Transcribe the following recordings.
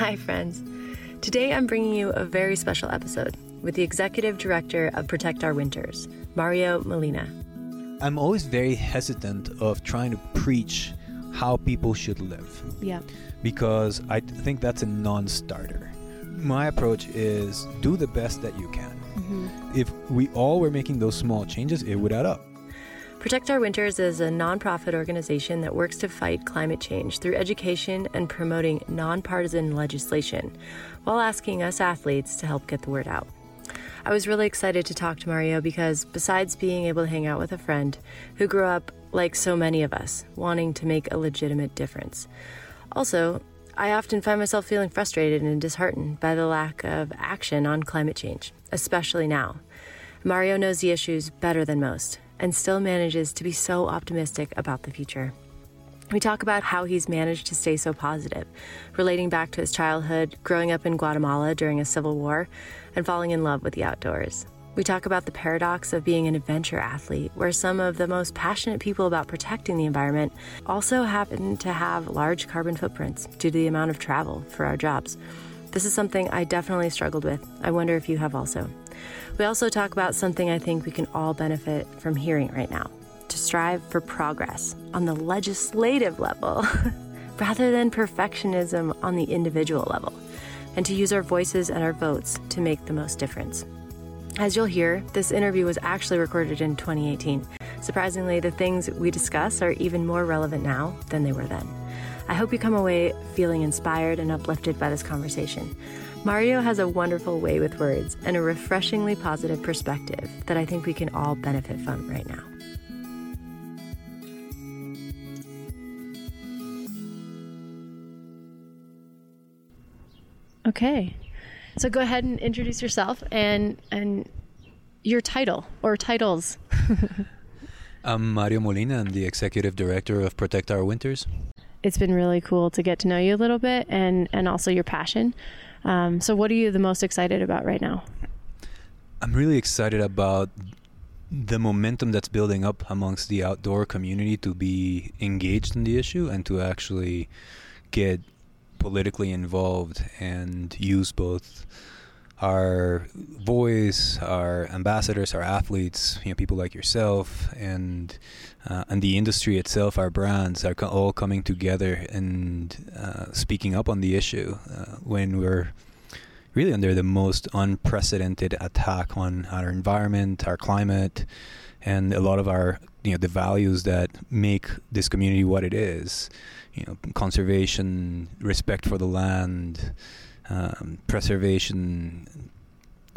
Hi, friends. Today I'm bringing you a very special episode with the executive director of Protect Our Winters, Mario Molina. I'm always very hesitant of trying to preach how people should live. Yeah. Because I think that's a non starter. My approach is do the best that you can. Mm-hmm. If we all were making those small changes, it would add up. Protect Our Winters is a nonprofit organization that works to fight climate change through education and promoting nonpartisan legislation while asking us athletes to help get the word out. I was really excited to talk to Mario because, besides being able to hang out with a friend who grew up like so many of us, wanting to make a legitimate difference, also, I often find myself feeling frustrated and disheartened by the lack of action on climate change, especially now. Mario knows the issues better than most and still manages to be so optimistic about the future. We talk about how he's managed to stay so positive, relating back to his childhood, growing up in Guatemala during a civil war, and falling in love with the outdoors. We talk about the paradox of being an adventure athlete, where some of the most passionate people about protecting the environment also happen to have large carbon footprints due to the amount of travel for our jobs. This is something I definitely struggled with. I wonder if you have also. We also talk about something I think we can all benefit from hearing right now to strive for progress on the legislative level rather than perfectionism on the individual level, and to use our voices and our votes to make the most difference. As you'll hear, this interview was actually recorded in 2018. Surprisingly, the things we discuss are even more relevant now than they were then. I hope you come away feeling inspired and uplifted by this conversation. Mario has a wonderful way with words and a refreshingly positive perspective that I think we can all benefit from right now. Okay. So go ahead and introduce yourself and and your title or titles. I'm Mario Molina. I'm the executive director of Protect Our Winters. It's been really cool to get to know you a little bit and and also your passion. Um, so, what are you the most excited about right now? I'm really excited about the momentum that's building up amongst the outdoor community to be engaged in the issue and to actually get politically involved and use both our voice, our ambassadors, our athletes, you know, people like yourself, and uh, and the industry itself, our brands are co- all coming together and uh, speaking up on the issue uh, when we're really under the most unprecedented attack on our environment, our climate, and a lot of our you know the values that make this community what it is. You know, conservation, respect for the land um, preservation,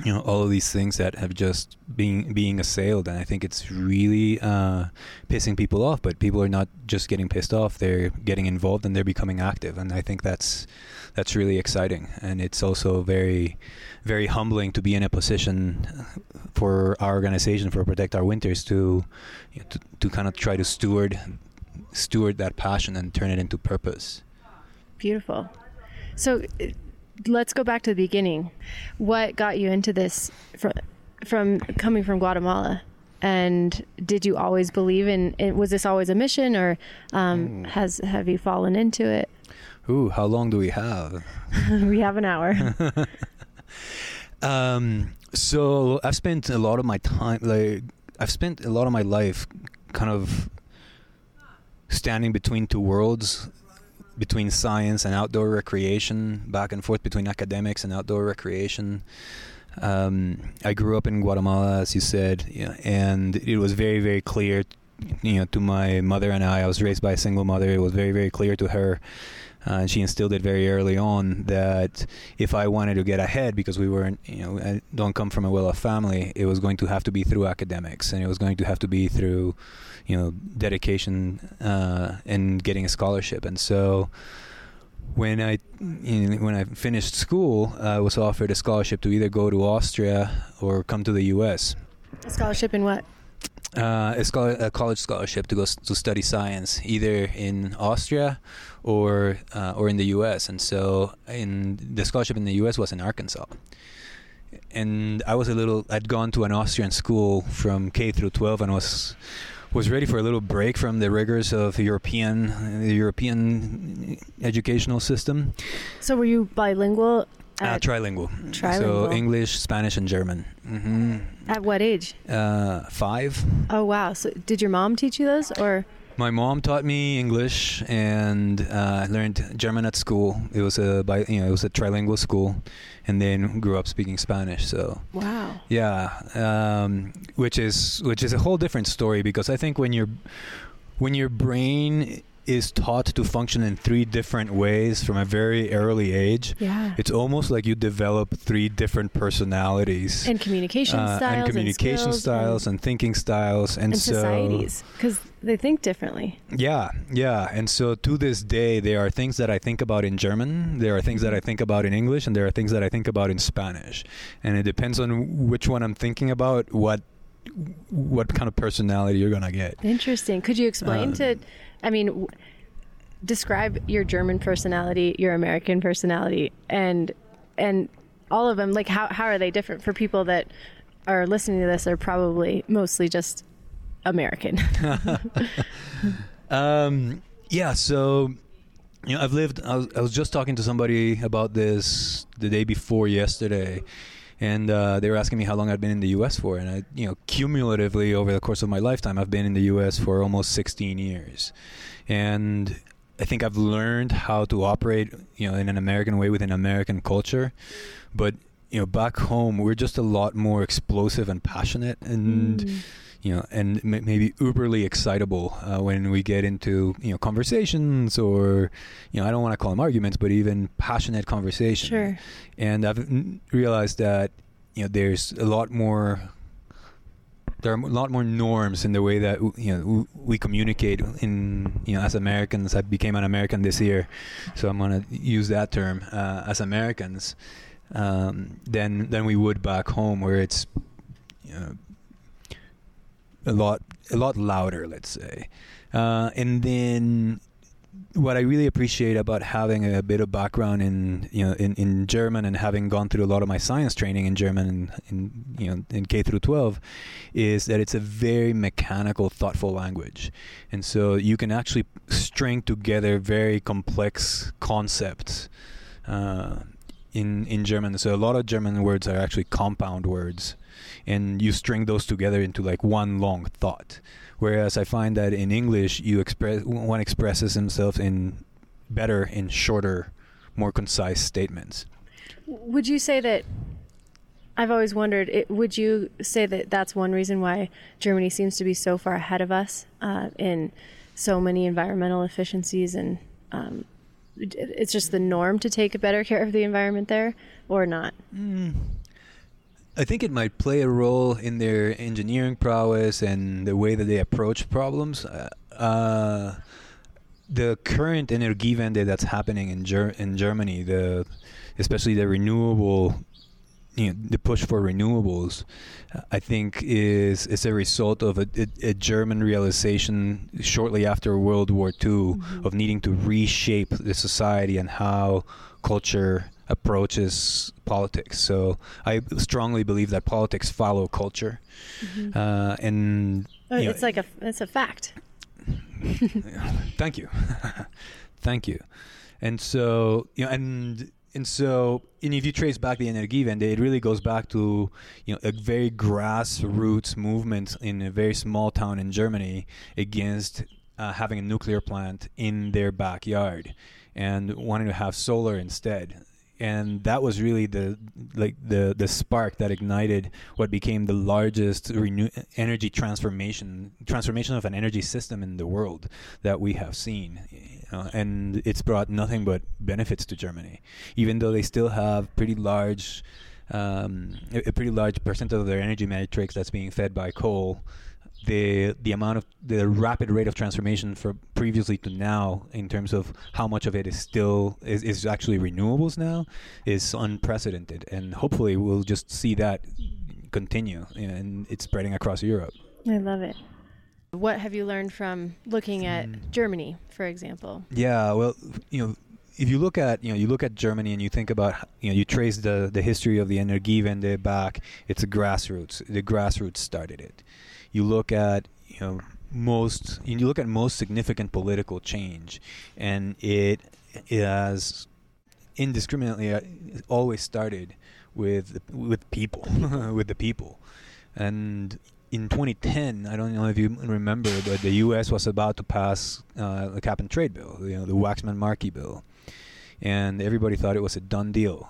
you know, all of these things that have just been being assailed, and I think it's really uh, pissing people off. But people are not just getting pissed off; they're getting involved and they're becoming active, and I think that's that's really exciting. And it's also very, very humbling to be in a position for our organization for Protect Our Winters to, you know, to to kind of try to steward steward that passion and turn it into purpose. Beautiful. So let's go back to the beginning. What got you into this from, from coming from Guatemala? And did you always believe in it? Was this always a mission, or um, has have you fallen into it? Ooh, how long do we have? we have an hour. um, so I've spent a lot of my time, like I've spent a lot of my life, kind of standing between two worlds between science and outdoor recreation, back and forth between academics and outdoor recreation. Um, I grew up in Guatemala, as you said, and it was very, very clear, you know, to my mother and I. I was raised by a single mother. It was very, very clear to her, uh, and she instilled it very early on that if I wanted to get ahead, because we weren't, you know, I don't come from a well-off family, it was going to have to be through academics, and it was going to have to be through you know dedication uh, and getting a scholarship. And so when I you know, when I finished school, I was offered a scholarship to either go to Austria or come to the U.S. A scholarship in what? Uh, a, scholar, a, college scholarship to go to study science, either in Austria or uh, or in the U.S. And so, in the scholarship in the U.S. was in Arkansas. And I was a little. I'd gone to an Austrian school from K through 12, and was was ready for a little break from the rigors of European the European educational system. So were you bilingual? Uh, trilingual. Trilingual. So English, Spanish, and German. hmm At what age? Uh, five. Oh wow! So did your mom teach you those, or My mom taught me English, and uh, I learned German at school. It was a bi- you know it was a trilingual school, and then grew up speaking Spanish. So wow? yeah, um, which is which is a whole different story because I think when your when your brain is taught to function in three different ways from a very early age, Yeah. it's almost like you develop three different personalities and communication uh, styles, and communication skills styles and, thinking styles, and, and, so societies because they think differently. yeah, yeah. And so to this day, there are things that I think about in German, there are things that I think about in English, and there are things that I think about in Spanish. And it depends on which one I'm thinking about, what what kind of personality you're gonna get. Interesting. Could you explain Um, to, I mean, w- describe your German personality, your American personality, and and all of them. Like how how are they different for people that are listening to this? Are probably mostly just American. Um, yeah, so you know, I've lived. I was, I was just talking to somebody about this the day before yesterday, and uh, they were asking me how long I'd been in the U.S. for, and I, you know, cumulatively over the course of my lifetime, I've been in the U.S. for almost 16 years, and I think I've learned how to operate, you know, in an American way within American culture, but you know, back home we're just a lot more explosive and passionate, and Mm. You know, and m- maybe uberly excitable uh, when we get into you know conversations or you know I don't want to call them arguments, but even passionate conversation. Sure. And I've n- realized that you know there's a lot more. There are a lot more norms in the way that you know we communicate in you know as Americans. I became an American this year, so I'm gonna use that term uh, as Americans. Um, than than we would back home, where it's you know, a lot a lot louder let's say. Uh, and then what I really appreciate about having a bit of background in you know in, in German and having gone through a lot of my science training in German in, in you know in K through 12 is that it's a very mechanical thoughtful language. And so you can actually string together very complex concepts uh, in in German. So a lot of German words are actually compound words and you string those together into like one long thought. Whereas I find that in English, you express one expresses himself in better in shorter, more concise statements. Would you say that? I've always wondered. It, would you say that that's one reason why Germany seems to be so far ahead of us uh, in so many environmental efficiencies, and um, it's just the norm to take better care of the environment there, or not? I think it might play a role in their engineering prowess and the way that they approach problems. Uh, uh, the current Energiewende that's happening in Ger- in Germany, the especially the renewable, you know, the push for renewables, I think is is a result of a, a, a German realization shortly after World War II of needing to reshape the society and how culture approaches politics. So I strongly believe that politics follow culture, uh, and Oh, you know, it's like a it's a fact. thank you. Thank you. And so you know and and so and if you trace back the Energiewende, it really goes back to you know a very grassroots movement in a very small town in Germany against uh, having a nuclear plant in their backyard and wanting to have solar instead and that was really the like the the spark that ignited what became the largest renew- energy transformation transformation of an energy system in the world that we have seen. Know, and it's brought nothing but benefits to Germany. Even though they still have pretty large um, a, a pretty large percent of their energy matrix that's being fed by coal the the amount of the rapid rate of transformation from previously to now in terms of how much of it is still is, is actually renewables now is unprecedented and hopefully we'll just see that continue and it's spreading across Europe. I love it. What have you learned from looking hmm. at Germany, for example? Yeah, well, you know, if you look at you know you look at Germany and you think about you know you trace the the history of the Energiewende back, it's a grassroots. The grassroots started it. You look at you know most you look at most significant political change, and it, has indiscriminately uh, always started with with people, with the people, and in 2010, I don't know if you remember, but the U.S. was about to pass uh, the cap and trade bill, you know, the Waxman-Markey bill, and everybody thought it was a done deal.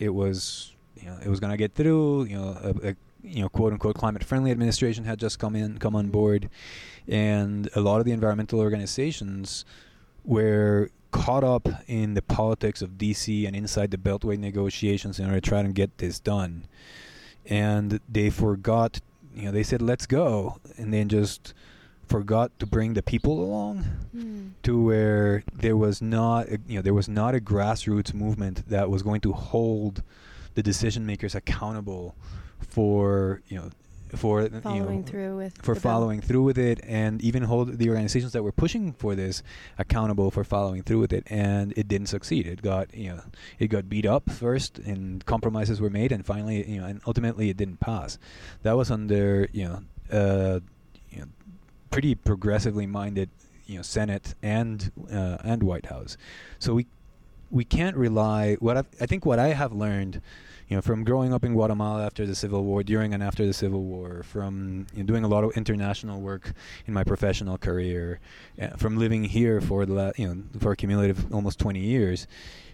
It was, you know, it was going to get through. You know, a, a you know, quote unquote, climate-friendly administration had just come in, come on board, and a lot of the environmental organizations were caught up in the politics of DC and inside the Beltway negotiations in order to try and get this done, and they forgot you know they said let's go and then just forgot to bring the people along mm. to where there was not a, you know there was not a grassroots movement that was going to hold the decision makers accountable for you know for following you know, through with for following bill. through with it and even hold the organizations that were pushing for this accountable for following through with it and it didn't succeed. It got you know it got beat up first and compromises were made and finally you know and ultimately it didn't pass. That was under you know uh you know pretty progressively minded you know Senate and uh, and White House. So we we can't rely what I've, I think what I have learned you know, from growing up in Guatemala after the Civil War, during and after the Civil War, from you know, doing a lot of international work in my professional career, uh, from living here for the la- you know for a cumulative almost 20 years,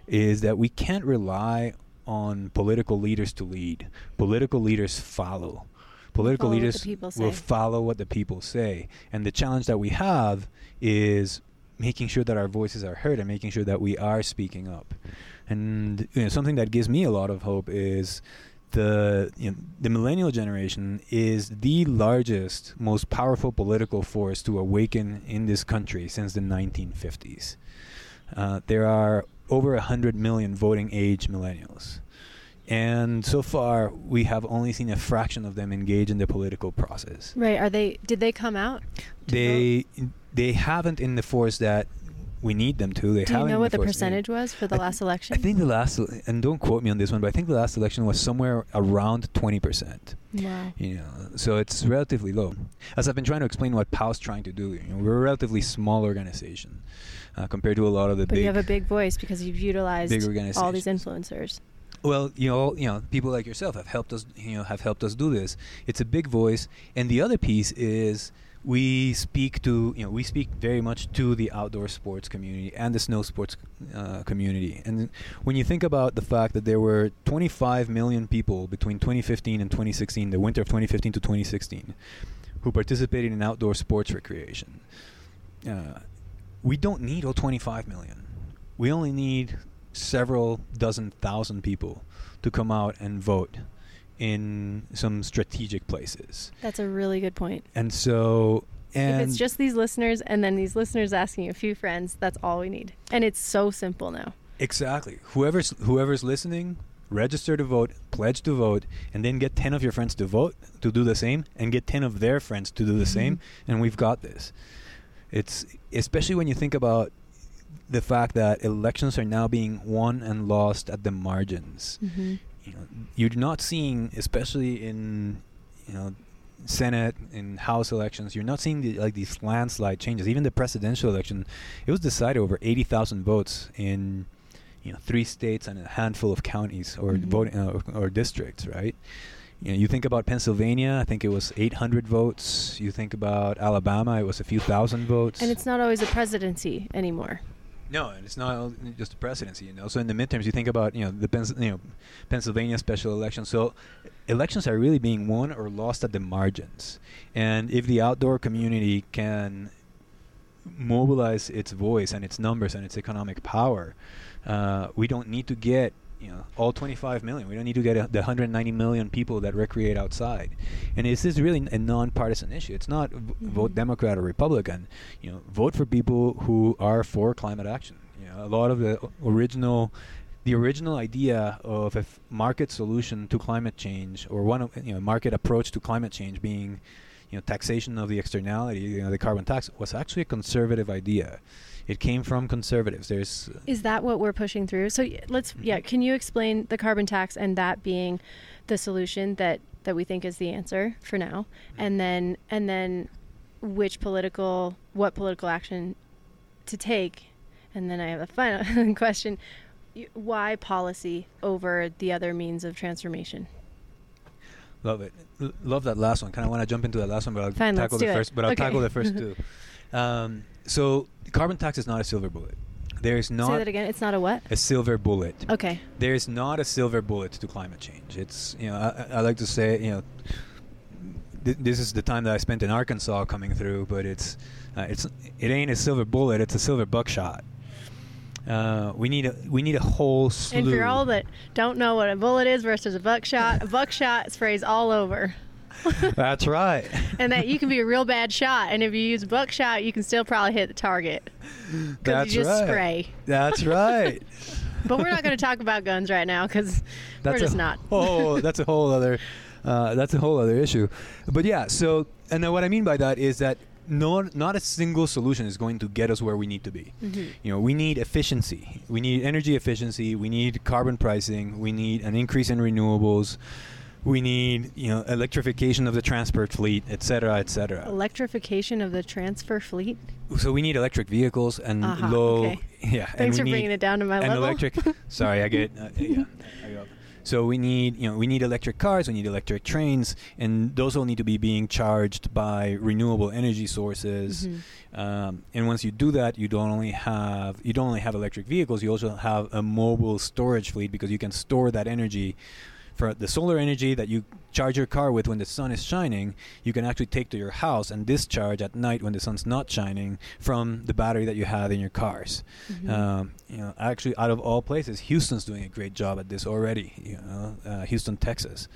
is that we can't rely on political leaders to lead. Political leaders follow. Political follow leaders will follow what the people say, and the challenge that we have is making sure that our voices are heard and making sure that we are speaking up. And you know, something that gives me a lot of hope is the you know, the millennial generation is the largest, most powerful political force to awaken in this country since the 1950s. Uh, there are over 100 million voting age millennials. And so far, we have only seen a fraction of them engage in the political process. Right? Are they? Did they come out? They vote? they haven't in the force that we need them too. They Do you know what the percentage was for the I last election? I think the last, and don't quote me on this one, but I think the last election was somewhere around 20%. Wow. You know, so it's relatively low. As I've been trying to explain what POW's trying to do, you know, we're a relatively small organization uh, compared to a lot of the but big. you have a big voice because you've utilized all these influencers. Well, you know, you know, people like yourself have helped us. You know, have helped us do this. It's a big voice, and the other piece is we speak to you know we speak very much to the outdoor sports community and the snow sports uh, community. And when you think about the fact that there were 25 million people between 2015 and 2016 the winter of 2015 to 2016 who participated in outdoor sports recreation uh, we don't need all 25 million. We only need several dozen thousand people to come out and vote in some strategic places. That's a really good point. And so and if it's just these listeners and then these listeners asking a few friends, that's all we need. And it's so simple now. Exactly. Whoever's whoever's listening, register to vote, pledge to vote, and then get 10 of your friends to vote to do the same and get 10 of their friends to do the mm-hmm. same and we've got this. It's especially when you think about the fact that elections are now being won and lost at the margins. Mm-hmm you know you're not seeing, especially in you know Senate and House elections, you're not seeing the, like these landslide changes. Even the presidential election, it was decided over 80,000 votes in you know three states and a handful of counties or mm-hmm. voting uh, or, or districts, right? You know, you think about Pennsylvania, I think it was 800 votes. You think about Alabama, it was a few thousand votes. And it's not always a presidency anymore. No, and it's not just the presidency. You know, so in the midterms, you think about you know the Pens- you know Pennsylvania special election. So elections are really being won or lost at the margins. And if the outdoor community can mobilize its voice and its numbers and its economic power, uh, we don't need to get you know all 25 million. We don't need to get a, the 190 million people that recreate outside. And this is really a nonpartisan issue. It's not mm-hmm. vote Democrat or Republican. You know, vote for people who are for climate action. You know, a lot of the original the original idea of a f- market solution to climate change or one of you know market approach to climate change being you know taxation of the externality you know the carbon tax was actually a conservative idea it came from conservatives. There's uh, is that what we're pushing through? So let's mm-hmm. yeah. Can you explain the carbon tax and that being the solution that that we think is the answer for now, mm-hmm. and then and then which political, what political action to take. And then I have a final question why policy over the other means of transformation? Love it. L- love that last one. Kind of want to jump into that last one, but I'll Fine, tackle the it. first. But I'll okay. tackle the first two. Um, so, carbon tax is not a silver bullet. There is not. Say that again. It's not a what? A silver bullet. Okay. There is not a silver bullet to climate change. It's you know I, I like to say you know th- this is the time that I spent in Arkansas coming through, but it's uh, it's it ain't a silver bullet. It's a silver buckshot. Uh, we need a we need a whole slew. And for all that don't know what a bullet is versus a buckshot, a buckshot sprays all over. That's right. and that you can be a real bad shot, and if you use buckshot, you can still probably hit the target because That's you just right. spray. That's right. But we're not going to talk about guns right now because we're just a not. Oh, that's a whole other. Uh, that's a whole other issue. But yeah, so and then what I mean by that is that not not a single solution is going to get us where we need to be. Mm-hmm. You know, we need efficiency. We need energy efficiency. We need carbon pricing. We need an increase in renewables. We need you know electrification of the transport fleet, et cetera, et cetera. Electrification of the transfer fleet. So we need electric vehicles and Uh-huh, low. okay. Yeah. Thanks and for bringing it down to my an level. electric. sorry, I get. Uh, yeah. I. So we need, you know, we need electric cars, we need electric trains, and those all need to be being charged by renewable energy sources. Mhm. Um, and once you do that, you don't only have you don't only have electric vehicles, you also have a mobile storage fleet because you can store that energy for the solar energy that you charge your car with when the sun is shining, you can actually take to your house and discharge at night when the sun's not shining from the battery that you have in your cars. Mhm. Um, you know, actually, out of all places, Houston's doing a great job at this already. You know, uh, Houston, Texas.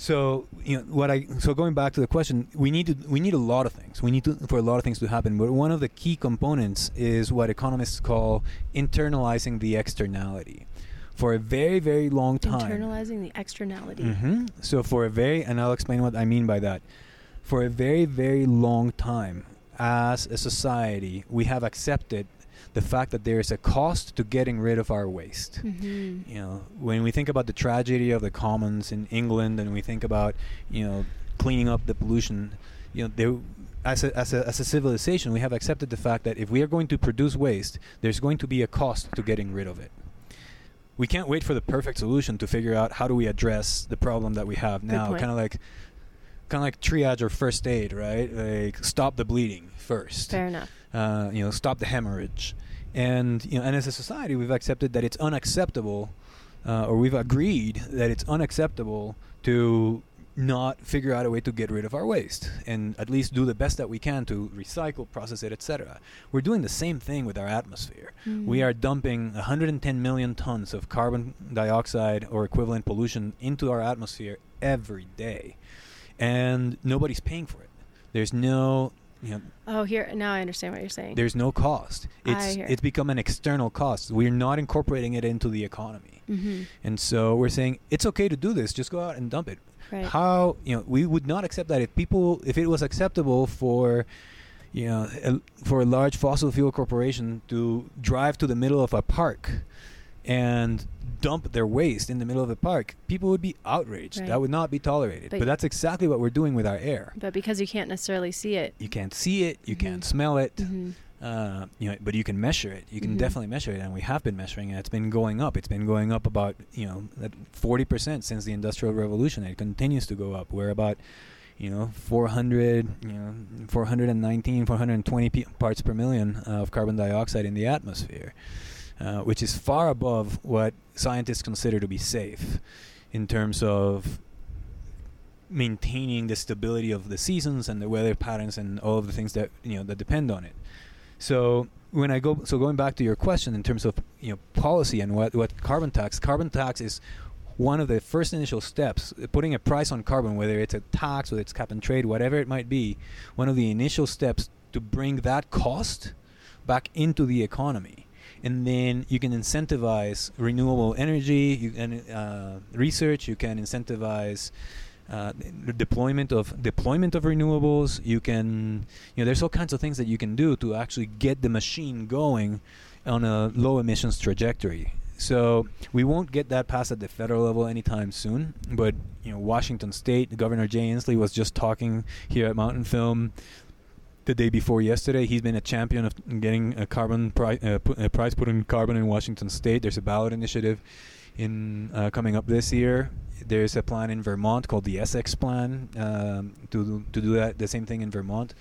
So you know what I so going back to the question, we need to we need a lot of things. We need to for a lot of things to happen. But one of the key components is what economists call internalizing the externality. For a very very long time, Internalizing the externality. hmm So for a very, and I'll explain what I mean by that. For a very, very long time, as a society, we have accepted the fact that there is a cost to getting rid of our waste. Mhm. You know, when we think about the tragedy of the commons in England, and we think about, you know, cleaning up the pollution, you know, there, as a, as a as a civilization, we have accepted the fact that if we are going to produce waste, there's going to be a cost to getting rid of it we can't wait for the perfect solution to figure out how do we address the problem that we have now. Kind of like, kind of like triage or first aid, right? Like stop the bleeding first. Fair enough. Uh, you know, stop the hemorrhage, and you know, and as a society, we've accepted that it's unacceptable, uh, or we've agreed that it's unacceptable to not figure out a way to get rid of our waste and at least do the best that we can to recycle, process it, etc. We're doing the same thing with our atmosphere. We Mm. are dumping 110 million tons of carbon dioxide or equivalent pollution into our atmosphere every day, and nobody's paying for it. There's no, you know, Oh, here now I understand what you're saying. there's no cost. It's it's become an external cost. We're not incorporating it into the economy, hmm and so we're saying it's okay to do this. Just go out and dump it. Right. How you know we would not accept that if people if it was acceptable for you know a, for a large fossil fuel corporation to drive to the middle of a park and dump their waste in the middle of the park, people would be outraged. Right. That would not be tolerated. But- But, that's exactly what we're doing with our air. But because you can't necessarily see it. You can't see it, you can't Mhm. smell it, hmm uh, you know, but you can measure it. You can Mhm. definitely measure it, and we have been measuring it. It's been going up. It's been going up about you know at forty percent since the Industrial Revolution. It continues to go up. We're about you know 400, you know 419, 420 p- parts per million of carbon dioxide in the atmosphere, uh, which is far above what scientists consider to be safe in terms of maintaining the stability of the seasons and the weather patterns and all of the things that you know that depend on it. So when I go, so going back to your question in terms of you know policy and what what carbon tax, carbon tax is one of the first initial steps. Putting a price on carbon, whether it's a tax, whether it's cap and trade, whatever it might be, one of the initial steps to bring that cost back into the economy. And then you can incentivize renewable energy, you can uh, research, you can incentivize uh, deployment of deployment of renewables. You can, you know, there's all kinds of things that you can do to actually get the machine going on a low emissions trajectory. So we won't get that passed at the federal level anytime soon. But you know, Washington State Governor Jay Inslee was just talking here at Mountainfilm the day before yesterday. He's been a champion of getting a carbon pri- uh, pu- a prize put in carbon in Washington State. There's a ballot initiative in uh, coming up this year. There's a plan in Vermont called the Essex Plan um, to to do that. The same thing in Vermont.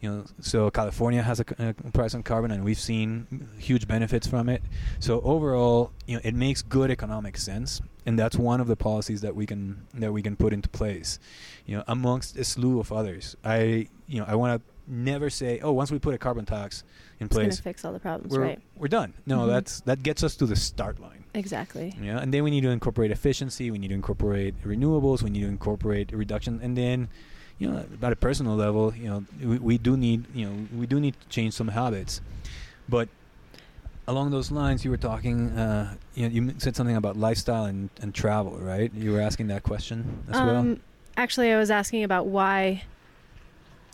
You know, so California has a price on carbon, and we've seen huge benefits from it. So overall, you know, it makes good economic sense, and that's one of the policies that we can that we can put into place. You know, amongst a slew of others. I you know I want to never say, oh, once we put a carbon tax in It's gonna fix all the problems, we're right? we're done. No, Mhm. that's that gets us to the start line. Exactly. Yeah, and then we need to incorporate efficiency. We need to incorporate renewables. We need to incorporate reduction, and then, you know, at a personal level, you know, we, we do need, you know, we do need to change some habits. But along those lines, you were talking, uh, you know, you said something about lifestyle and, and travel, right? You were asking that question as well. Um, actually, I was asking about why.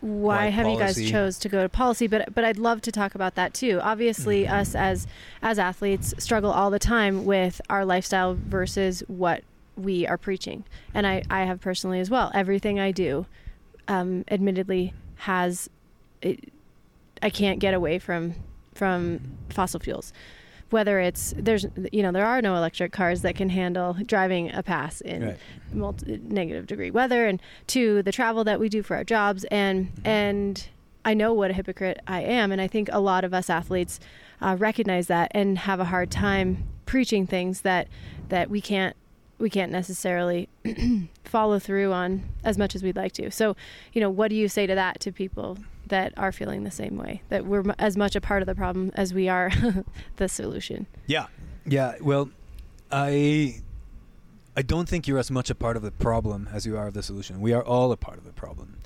Why have you guys chose to go to policy? But but I'd love to talk about that too. Obviously, Mhm. us as as athletes struggle all the time with our lifestyle versus what we are preaching, and I I have personally as well. Everything I do, um, admittedly, has it, I can't get away from from fossil fuels. Whether it's there's you know there are no electric cars that can handle driving a pass in Right. multi- negative degree weather and to the travel that we do for our jobs and Mhm. and I know what a hypocrite I am and I think a lot of us athletes uh, recognize that and have a hard time preaching things that that we can't we can't necessarily follow through on as much as we'd like to. So, you know, what do you say to that to people that are feeling the same way that we're as much a part of the problem as we are the solution? Yeah, yeah. Well, I I don't think you're as much a part of the problem as you are of the solution. We are all a part of the problem.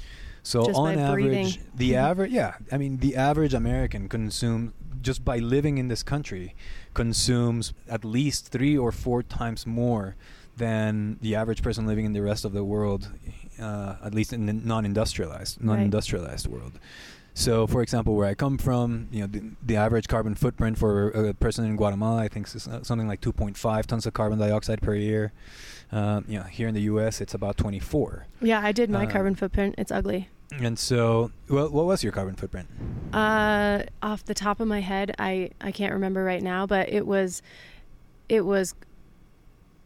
So Just on average, breathing. the average, yeah, I mean, the average American consumes just by living in this country consumes at least three or four times more than the average person living in the rest of the world, uh, at least in the non-industrialized, non-industrialized world. So, for example, where I come from, you know, the, the average carbon footprint for a person in Guatemala, I think, is uh, something like 2.5 tons of carbon dioxide per year. Um, you know, here in the U.S., it's about 24. Yeah, I did my Uh, carbon footprint. It's ugly. And so, well, what was your carbon footprint? Uh, off the top of my head, I I can't remember right now, but it was, it was,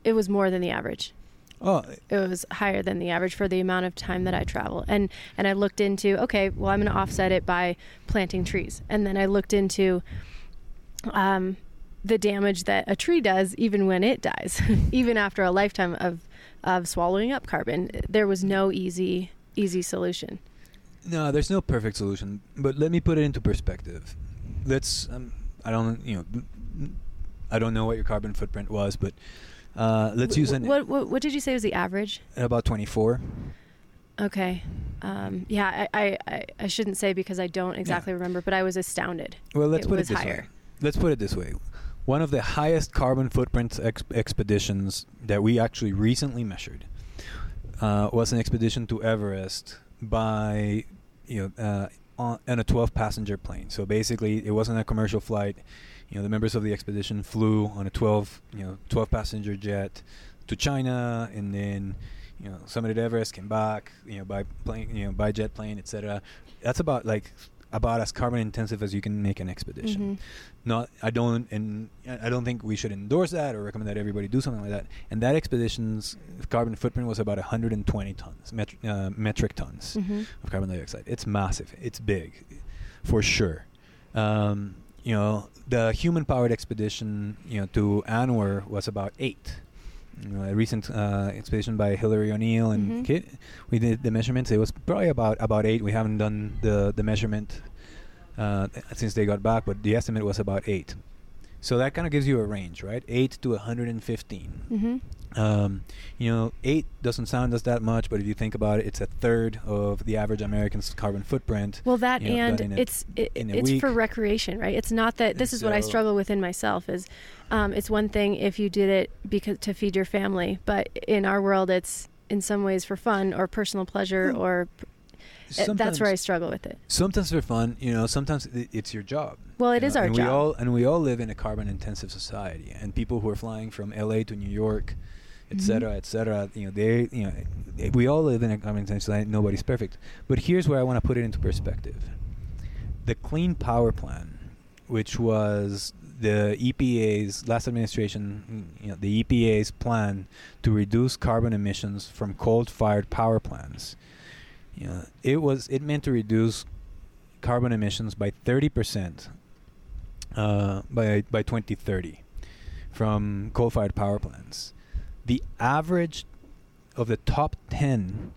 it was more than the average. Oh, It was higher than the average for the amount of time that I travel. And and I looked into okay, well, I'm going to offset it by planting trees, and then I looked into, um, the damage that a tree does even when it dies, even after a lifetime of of swallowing up carbon. There was no easy easy solution. No, there's no perfect solution, but let me put it into perspective. Let's um, I don't you know I don't know what your carbon footprint was, but uh, let's use an What, what what did you say was the average? about 24. Okay. Um, yeah, I, I, I, shouldn't say because I don't exactly remember, but I was astounded. Well, let's It put it this higher. way. Let's put it this way. One of the highest carbon footprint ex- expeditions that we actually recently measured uh, was an expedition to Everest by you know uh, on, on a 12 passenger plane. So basically, it wasn't a commercial flight. You know, the members of the expedition flew on a 12 you know 12 passenger jet to China, and then you know summited Everest, came back. You know by plane, you know by jet plane, etc. That's about like about as carbon intensive as you can make an expedition. Mhm. Not, I don't, and I don't think we should endorse that or recommend that everybody do something like that. And that expedition's carbon footprint was about 120 tons, metri- uh, metric tons Mhm. of carbon dioxide. It's massive. It's big, for sure. Um, you know, the human-powered expedition, you know, to ANWR was about eight. You know, a recent uh, expedition by Hilaree O'Neill and Mhm. Kit, we did the measurements. It was probably about about eight. We haven't done the the measurement uh, since they got back, but the estimate was about eight. So that kind of gives you a range, right? Eight to 115. Mhm. Um, you know, eight doesn't sound as that much, but if you think about it, it's a third of the average American's carbon footprint. Well, that you know, and a- it's it, in a it's for recreation, right? It's not that this And is what I struggle with in myself. Is um, it's one thing if you did it because to feed your family, but in our world, it's in some ways for fun or personal pleasure, or uh, that's where I struggle with it. Sometimes for fun, you know. Sometimes it's your job. Well, it you is know, our and job. We all and we all live in a carbon-intensive society, and people who are flying from LA to New York, et Mhm. cetera, et cetera. You know, they, you know, we all live in a carbon-intensive society. Nobody's perfect. But here's where I want to put it into perspective. the Clean Power Plan, which was the EPA's last administration, you know, the EPA's plan to reduce carbon emissions from coal-fired power plants. You know, it was it meant to reduce carbon emissions by 30% uh, by by 2030 from coal-fired power plants. The average of the top 10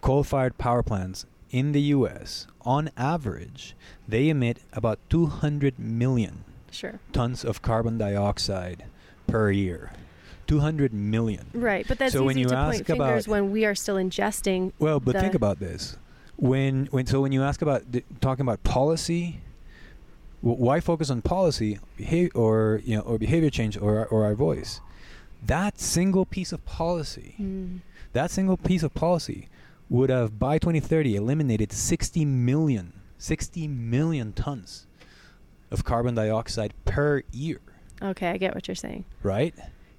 coal-fired power plants in the U.S. on average, they emit about 200 million Sure. tons of carbon dioxide per year. 200 million. Right, but that's So easy when you to ask point fingers about- when we are still ingesting. Well, but think about this. When when so when you ask about the, talking about policy, why focus on policy, behavior, or you know, or behavior change, or or our voice? That single piece of policy, Mm. that single piece of policy, would have by 2030 eliminated 60 million, 60 million tons of carbon dioxide per year. Okay, I get what you're saying. Right?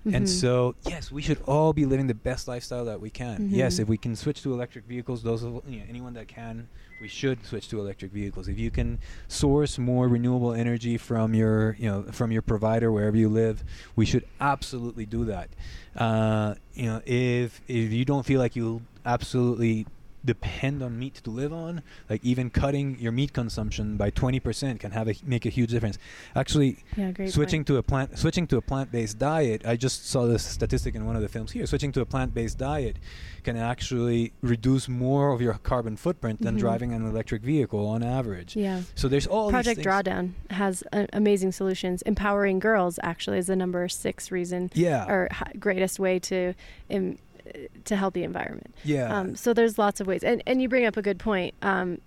And Mhm. so, yes, we should all be living the best lifestyle that we can. Yes, Mhm. if we can switch to electric vehicles, those of you know, anyone that can, we should switch to electric vehicles. If you can source more renewable energy from your, you know, from your provider wherever you live, we should absolutely do that. Uh, you know, if if you don't feel like you absolutely depend on meat to live on, like even cutting your meat consumption by 20% can have a make a huge difference. Actually, yeah, great. switching point. to a plant switching to a plant-based diet i just saw this statistic in one of the films here switching to a plant-based diet can actually reduce more of your carbon footprint than Mhm. driving an electric vehicle on average Yeah. so there's all Project. Drawdown has uh, amazing solutions. Empowering girls actually is the number six reason yeah or hi- greatest way to um, to help the environment. yeah Um, so there's lots of ways, and and you bring up a good point. Um,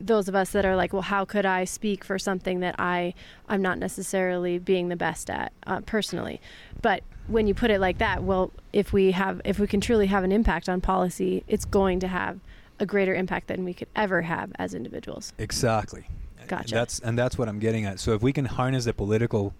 those of us that are like, well, how could I speak for something that I I'm not necessarily being the best at uh, personally? But when you put it like that, well, if we have if we can truly have an impact on policy, it's going to have a greater impact than we could ever have as individuals. exactly Gotcha. And that's and that's what i'm getting at so if we can harness the political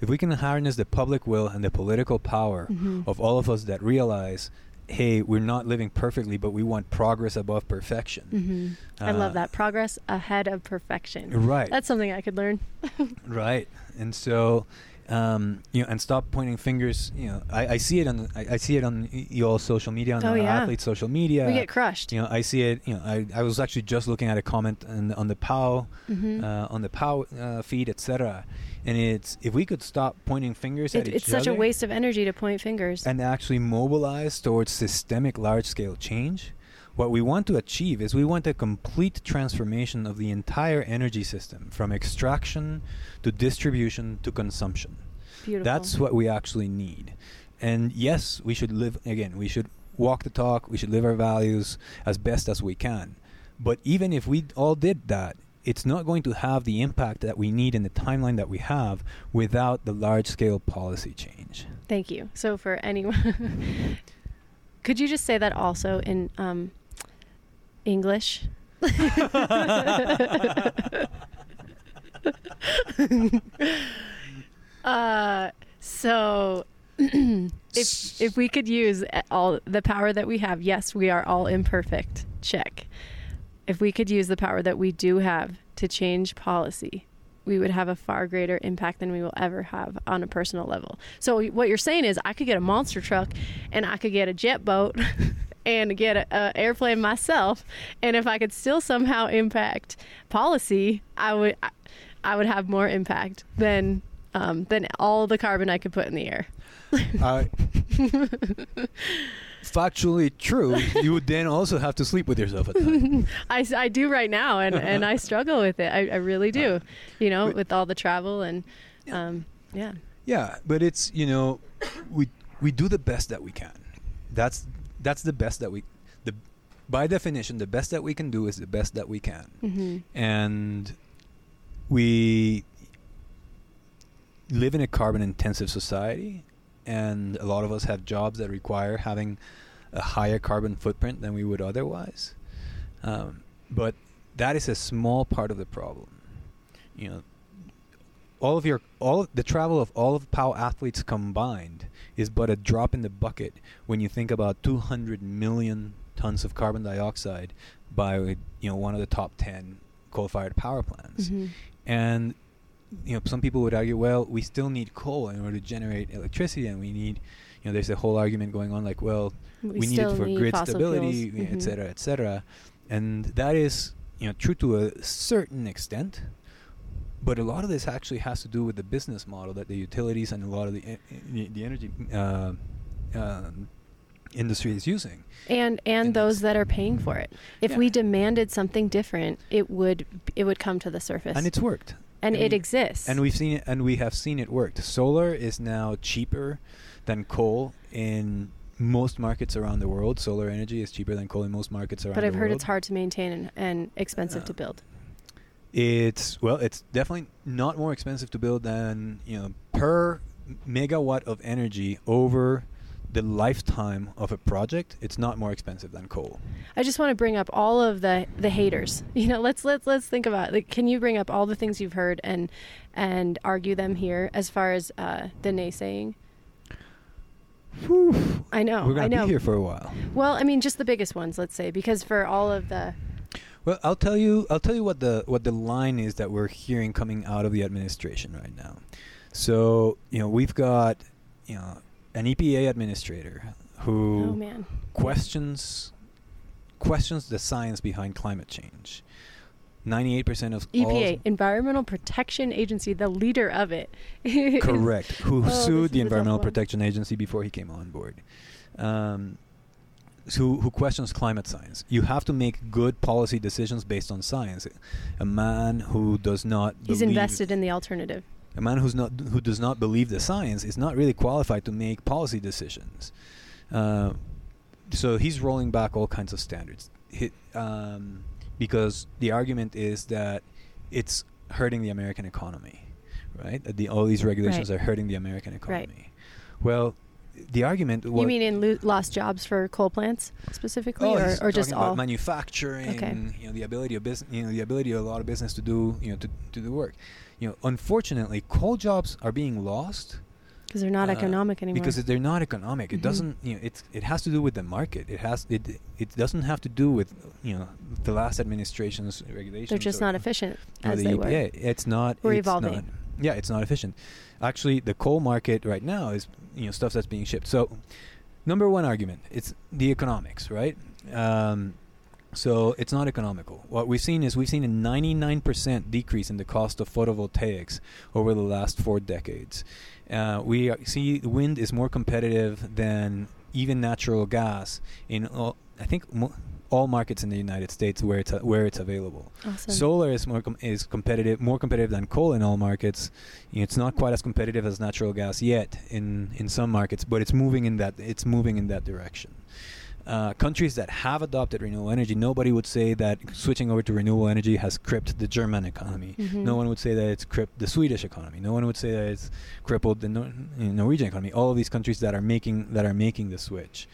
if we can harness the public will and the political power Mhm. of all of us that realize hey we're not living perfectly but we want progress above perfection hmm I love Uh, that progress ahead of perfection. right That's something I could learn. Right. And so, um, you know, and stop pointing fingers. You know, I, I see it on I, I see it on y'all social media on Oh, the yeah. athletes' social media. we get crushed. you know, I see it. You know, I, I was actually just looking at a comment on, on the POW Mhm. uh, on the POW uh, feed, etc. And it's if we could stop pointing fingers It, at each it's such a waste of energy to point fingers. and actually mobilize towards systemic large-scale change. What we want to achieve is we want a complete transformation of the entire energy system from extraction to distribution to consumption. Beautiful. That's what we actually need. And yes, we should live again, we should walk the talk, we should live our values as best as we can. But even if we all did that, it's not going to have the impact that we need in the timeline that we have without the large scale policy change. Thank you. So for anyone, could you just say that also in um, English? uh, so if if we could use all the power that we have, yes, we are all imperfect. Check. If we could use the power that we do have to change policy, we would have a far greater impact than we will ever have on a personal level. So what you're saying is I could get a monster truck and I could get a jet boat and get an airplane myself and if I could still somehow impact policy, I would I, would have more impact than um, than all the carbon I could put in the air. Uh, factually true, you would then also have to sleep with yourself at night. I, I do right now and, and I struggle with it. I, I really do. You know, But- with all the travel and um, yeah. Yeah, but it's you know, we we do the best that we can. That's that's the best that we the by definition the best that we can do is the best that we can, hmm and we live in a carbon intensive society, and a lot of us have jobs that require having a higher carbon footprint than we would otherwise. Um, but that is a small part of the problem. You know, all of your all of the travel of all of POW athletes combined is but a drop in the bucket when you think about 200 million tons of carbon dioxide by you know one of the top 10 coal-fired power plants. Mhm. And you know, some people would argue, well, we still need coal in order to generate electricity, and we need, you know, there's a whole argument going on like, well, we, need it for need grid stability, fuels. et cetera, et cetera. And that is, you know, true to a certain extent. But a lot of this actually has to do with the business model that the utilities and a lot of the the energy uh, um industry is using. and and And those that are paying for it. If Yeah. we demanded something different, it would it would come to the surface. And it's worked. and it exists. And we've seen it, and we have seen it worked. Solar is now cheaper than coal in most markets around the world. Solar energy is cheaper than coal in most markets around the world. but I've world. heard it's hard to maintain and, and expensive to Uh, build. It's well, it's definitely not more expensive to build than you know per megawatt of energy over the lifetime of a project. It's not more expensive than coal. I just want to bring up all of the the haters. You know, let's let's let's think about like can you bring up all the things you've heard and and argue them here as far as uh, the naysaying? I know. We're gonna I know. be here for a while. Well, I mean, just the biggest ones, let's say, because for all of the Well, I'll tell you. I'll tell you what the what the line is that we're hearing coming out of the administration right now. So you know we've got you know an EPA administrator who oh man, questions questions the science behind climate change. Ninety-eight percent of all EPA, Environmental Protection Agency, the leader of it. correct who Oh, sued the Environmental. Protection Agency before he came on board. Um, who who questions climate science? You have to make good policy decisions based on science. A man who does not He's believe- invested in the alternative. a man who's not who does not believe the science is not really qualified to make policy decisions. Uh, so he's rolling back all kinds of standards. He, um, because the argument is that it's hurting the American economy, right? That the, all these regulations Right. are hurting the American Right. economy. Well, the argument. you mean in lo- lost jobs for coal plants specifically, Oh, or, or just all? manufacturing. Okay. You know, the ability of business. You know, the ability of a lot of business to do. You know, to to do the work. You know, unfortunately, coal jobs are being lost Because they're not uh, economic anymore. because they're not economic. It Mhm. doesn't. You know, it's it has to do with the market. It has it. It doesn't have to do with you know the last administration's regulations. they're just not efficient as the they EPA. were. It's not. We're it's evolving. not- yeah, it's not efficient. Actually, the coal market right now is you know stuff that's being shipped. So, number one argument, it's the economics, right? Um, so it's not economical. What we've seen is we've seen a 99% decrease in the cost of photovoltaics over the last four decades. Uh, we see wind is more competitive than even natural gas in all, I think all markets in the United States where it's where it's available. Awesome. Solar is more com- is competitive, more competitive than coal in all markets. It's not quite as competitive as natural gas yet in in some markets, but it's moving in that it's moving in that direction. Uh, countries that have adopted renewable energy, nobody would say that switching over to renewable energy has crippled the German economy. Mhm. No one would say that it's crippled the Swedish economy. No one would say that it's crippled the Nor- Norwegian economy. All of these countries that are making that are making the switch.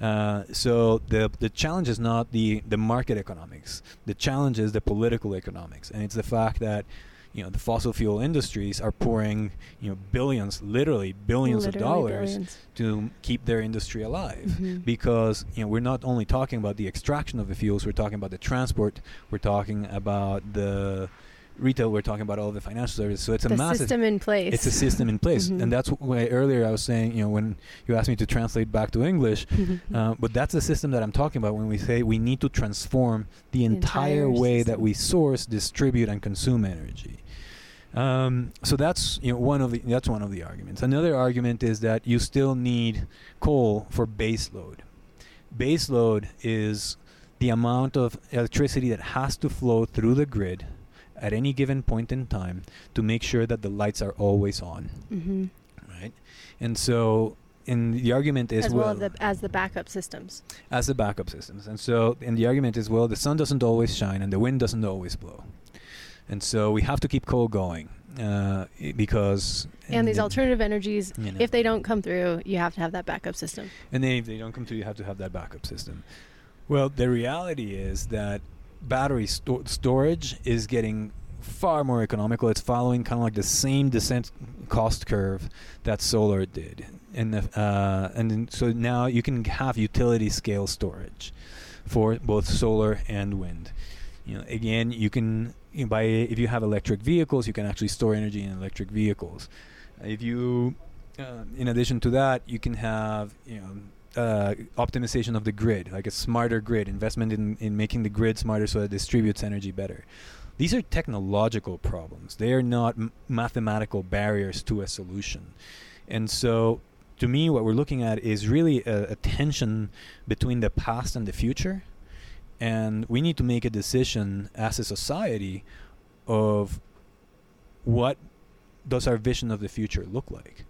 Uh, so the the challenge is not the the market economics. The challenge is the political economics, and it's the fact that you know the fossil fuel industries are pouring you know billions, literally billions Literally of dollars billions. to keep their industry alive. Mhm. Because you know we're not only talking about the extraction of the fuels, we're talking about the transport, we're talking about the retail, we're talking about all the financial services. So it's a the massive system in place. it's a system in place, Mhm. and that's why earlier I was saying, you know, when you asked me to translate back to English, uh, but that's the system that I'm talking about when we say we need to transform the entire, entire way that we source, distribute, and consume energy. Um, so that's you know one of the that's one of the arguments. Another argument is that you still need coal for base load. Base load is the amount of electricity that has to flow through the grid at any given point in time to make sure that the lights are always on, hmm right? And so, and the argument is as well, well, as, the, as the backup systems. as the backup systems. And so, and the argument is well, the sun doesn't always shine and the wind doesn't always blow, and so we have to keep coal going uh, because And these then- alternative energies, you know, if they don't come through, you have to have that backup system. and then if they don't come through, you have to have that backup system. Well, the reality is that battery sto- storage is getting far more economical. It's following kind of like the same descent cost curve that solar did, and the, uh, and so now you can have utility scale storage for both solar and wind. You know, again, you can you know, by if you have electric vehicles, you can actually store energy in electric vehicles. If you, uh, in addition to that, you can have you know uh, optimization of the grid, like a smarter grid, investment in, in making the grid smarter so that it distributes energy better. These are technological problems. They are not m- mathematical barriers to a solution. And so, to me, what we're looking at is really a, a tension between the past and the future. And we need to make a decision as a society of what does our vision of the future look like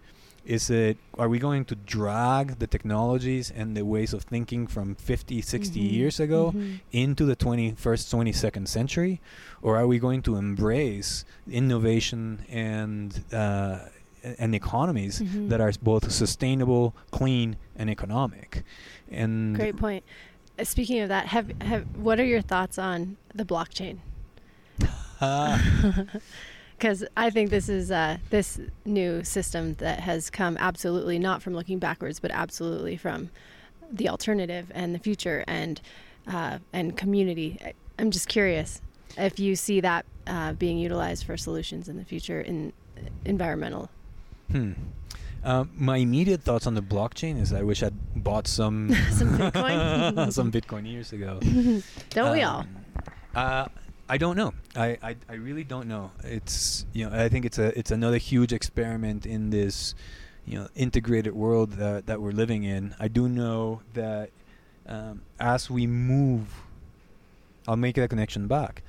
is it are we going to drag the technologies and the ways of thinking from 50 60 Mhm. years ago Mhm. into the 21st 22nd century or are we going to embrace innovation and uh, and economies Mhm. that are both sustainable clean and economic and Great point. Uh, Speaking of that, have have what are your thoughts on the blockchain? Because I think this is uh, this new system that has come absolutely not from looking backwards, but absolutely from the alternative and the future and uh, and community. I'm just curious if you see that uh, being utilized for solutions in the future in environmental. hmm. Um, my immediate thoughts on the blockchain is I wish I'd bought some Some Bitcoin? some Bitcoin years ago. Don't we all? Um, Uh, I don't know. I, I, I really don't know. It's you know I think it's a it's another huge experiment in this you know integrated world that that we're living in. I do know that um, as we move, I'll make that connection back.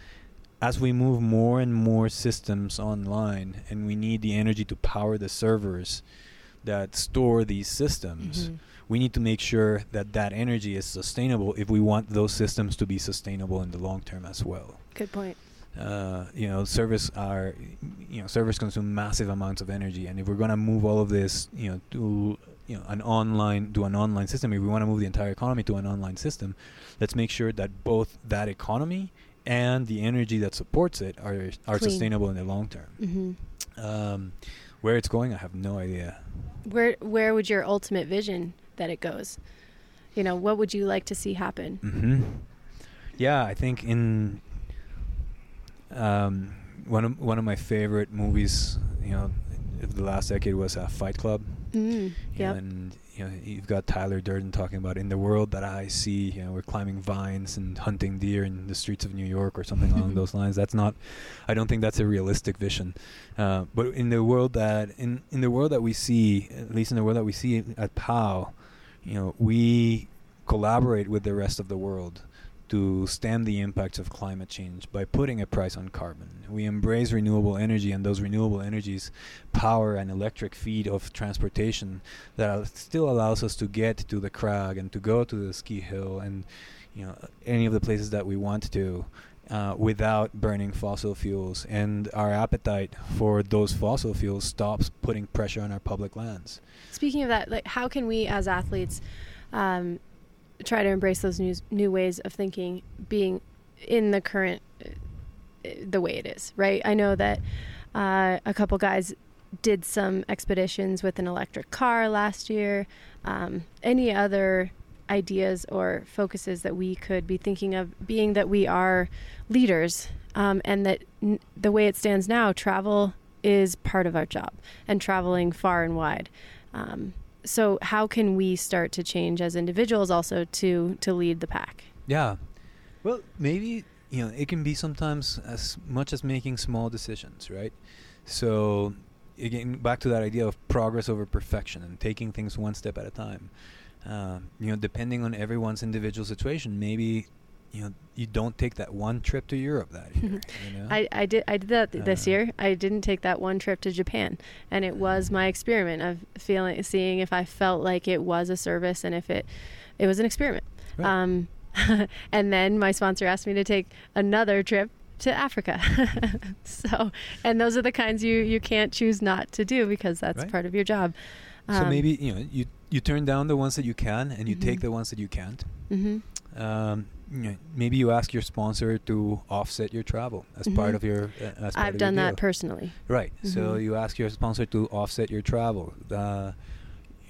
As we move more and more systems online, and we need the energy to power the servers that store these systems Mhm. we need to make sure that that energy is sustainable if we want those systems to be sustainable in the long term as well. Good point. Uh, you know, servers are, you know, servers consume massive amounts of energy, and if we're going to move all of this, you know, to you know an online to an online system, if we want to move the entire economy to an online system, let's make sure that both that economy and the energy that supports it are are Clean. sustainable in the long term. hmm Um, where it's going, I have no idea. Where where would your ultimate vision that it goes? You know, what would you like to see happen? hmm Yeah, I think in um, one of one of my favorite movies, you know, of the last decade was uh, Fight Club. Mm, yep. And you know, you've got Tyler Durden talking about in the world that I see, you know, we're climbing vines and hunting deer in the streets of New York or something along those lines. That's not, I don't think that's a realistic vision. Uh, but in the world that in in the world that we see, at least in the world that we see at POW, you know, we collaborate with the rest of the world to stem the impacts of climate change by putting a price on carbon. We embrace renewable energy, and those renewable energies power an electric feed of transportation that still allows us to get to the crag and to go to the ski hill and you know any of the places that we want to. Uh, without burning fossil fuels, and our appetite for those fossil fuels stops putting pressure on our public lands. Speaking of that, like how can we as athletes um, try to embrace those new new ways of thinking, being in the current uh, the way it is, right? I know that uh, a couple guys did some expeditions with an electric car last year. Um, any other ideas or focuses that we could be thinking of, being that we are leaders, um, and that n- the way it stands now, travel is part of our job, and traveling far and wide. Um, so, how can we start to change as individuals, also to to lead the pack? Yeah. Well, maybe you know it can be sometimes as much as making small decisions, right? So again, back to that idea of progress over perfection and taking things one step at a time. Um, you know, depending on everyone's individual situation, maybe you know you don't take that one trip to Europe that year. you know? I, I did I did that th- this Uh, year. I didn't take that one trip to Japan, and it was my experiment of feeling seeing if I felt like it was a service and if it it was an experiment. Right. Um, and then my sponsor asked me to take another trip to Africa. so, and those are the kinds you you can't choose not to do because that's Right. part of your job. so maybe you know you you turn down the ones that you can and you take Mhm. the ones that you can't. hmm Um, maybe you ask your sponsor to offset your travel as part Mhm. of your. Uh, as part I've of done that personally. Right. So Mhm. you ask your sponsor to offset your travel. Uh,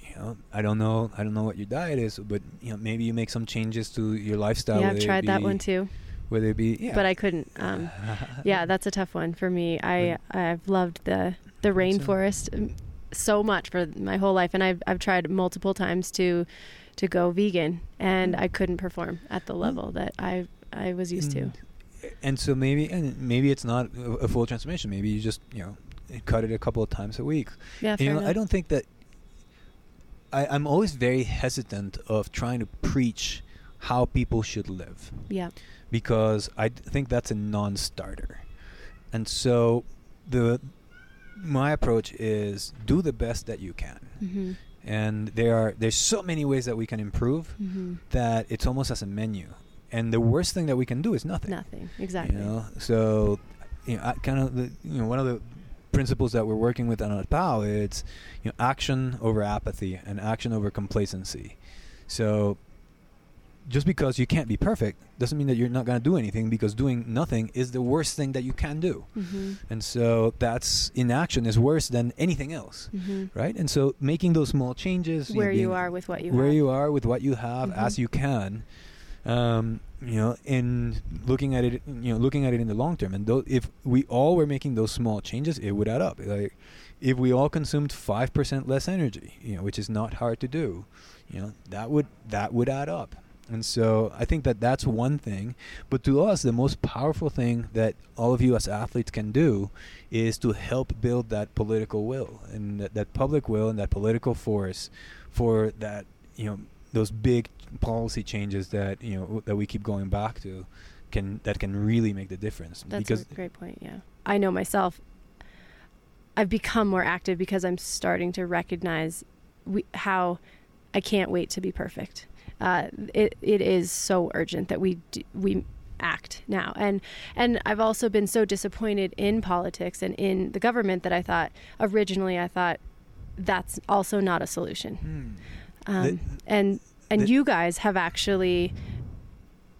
you know, I don't know. I don't know what your diet is, but you know, maybe you make some changes to your lifestyle. yeah, I've tried that one too. whether it be yeah. but I couldn't. Um, yeah, that's a tough one for me. I I've loved the the rainforest um, so much for my whole life, and I've I've tried multiple times to to go vegan, and I couldn't perform at the level that I I was used to. Mm. And so maybe and maybe it's not a, a full transformation. Maybe you just you know cut it a couple of times a week. Yeah, you know, enough. I don't think that. I, I'm always very hesitant of trying to preach how people should live Yeah. because I d- think that's a non-starter. And so the my approach is do the best that you can. Mm-hmm. And there are there's so many ways that we can improve Mm-hmm. that it's almost as a menu. And the worst thing that we can do is nothing. Nothing. Exactly. You know, so you know, I kind of the you know one of the principles that we're working with on POW it's you know action over apathy and action over complacency. So just because you can't be perfect doesn't mean that you're not going to do anything because doing nothing is the worst thing that you can do. Mm-hmm. And so that's inaction is worse than anything else, Mm-hmm. right? And so making those small changes, Where you being- are with what you where have. you are with what you have Mhm. as you can um, you know in looking at it you know looking at it in the long term and if we all were making those small changes it would add up like if we all consumed 5% less energy you know which is not hard to do you know that would that would add up and so i think that that's one thing but to us the most powerful thing that all of you as athletes can do is to help build that political will and that, that public will and that political force for that you know those big policy changes that you know that we keep going back to can that can really make the difference That's because a great point. Yeah. I know myself. I've become more active because I'm starting to recognize we, how I can't wait to be perfect. Uh, it it is so urgent that we do, we act now, and and I've also been so disappointed in politics and in the government that I thought originally I thought that's also not a solution. Hmm. Um, The- and and the- you guys have actually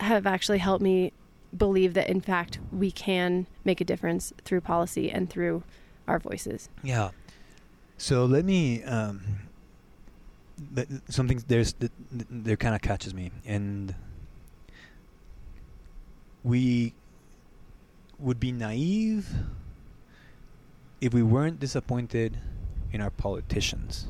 have actually helped me believe that in fact we can make a difference through policy and through our voices. Yeah. So let me um, th- something there's th- th- there kind of catches me, and we would be naive if we weren't disappointed in our politicians.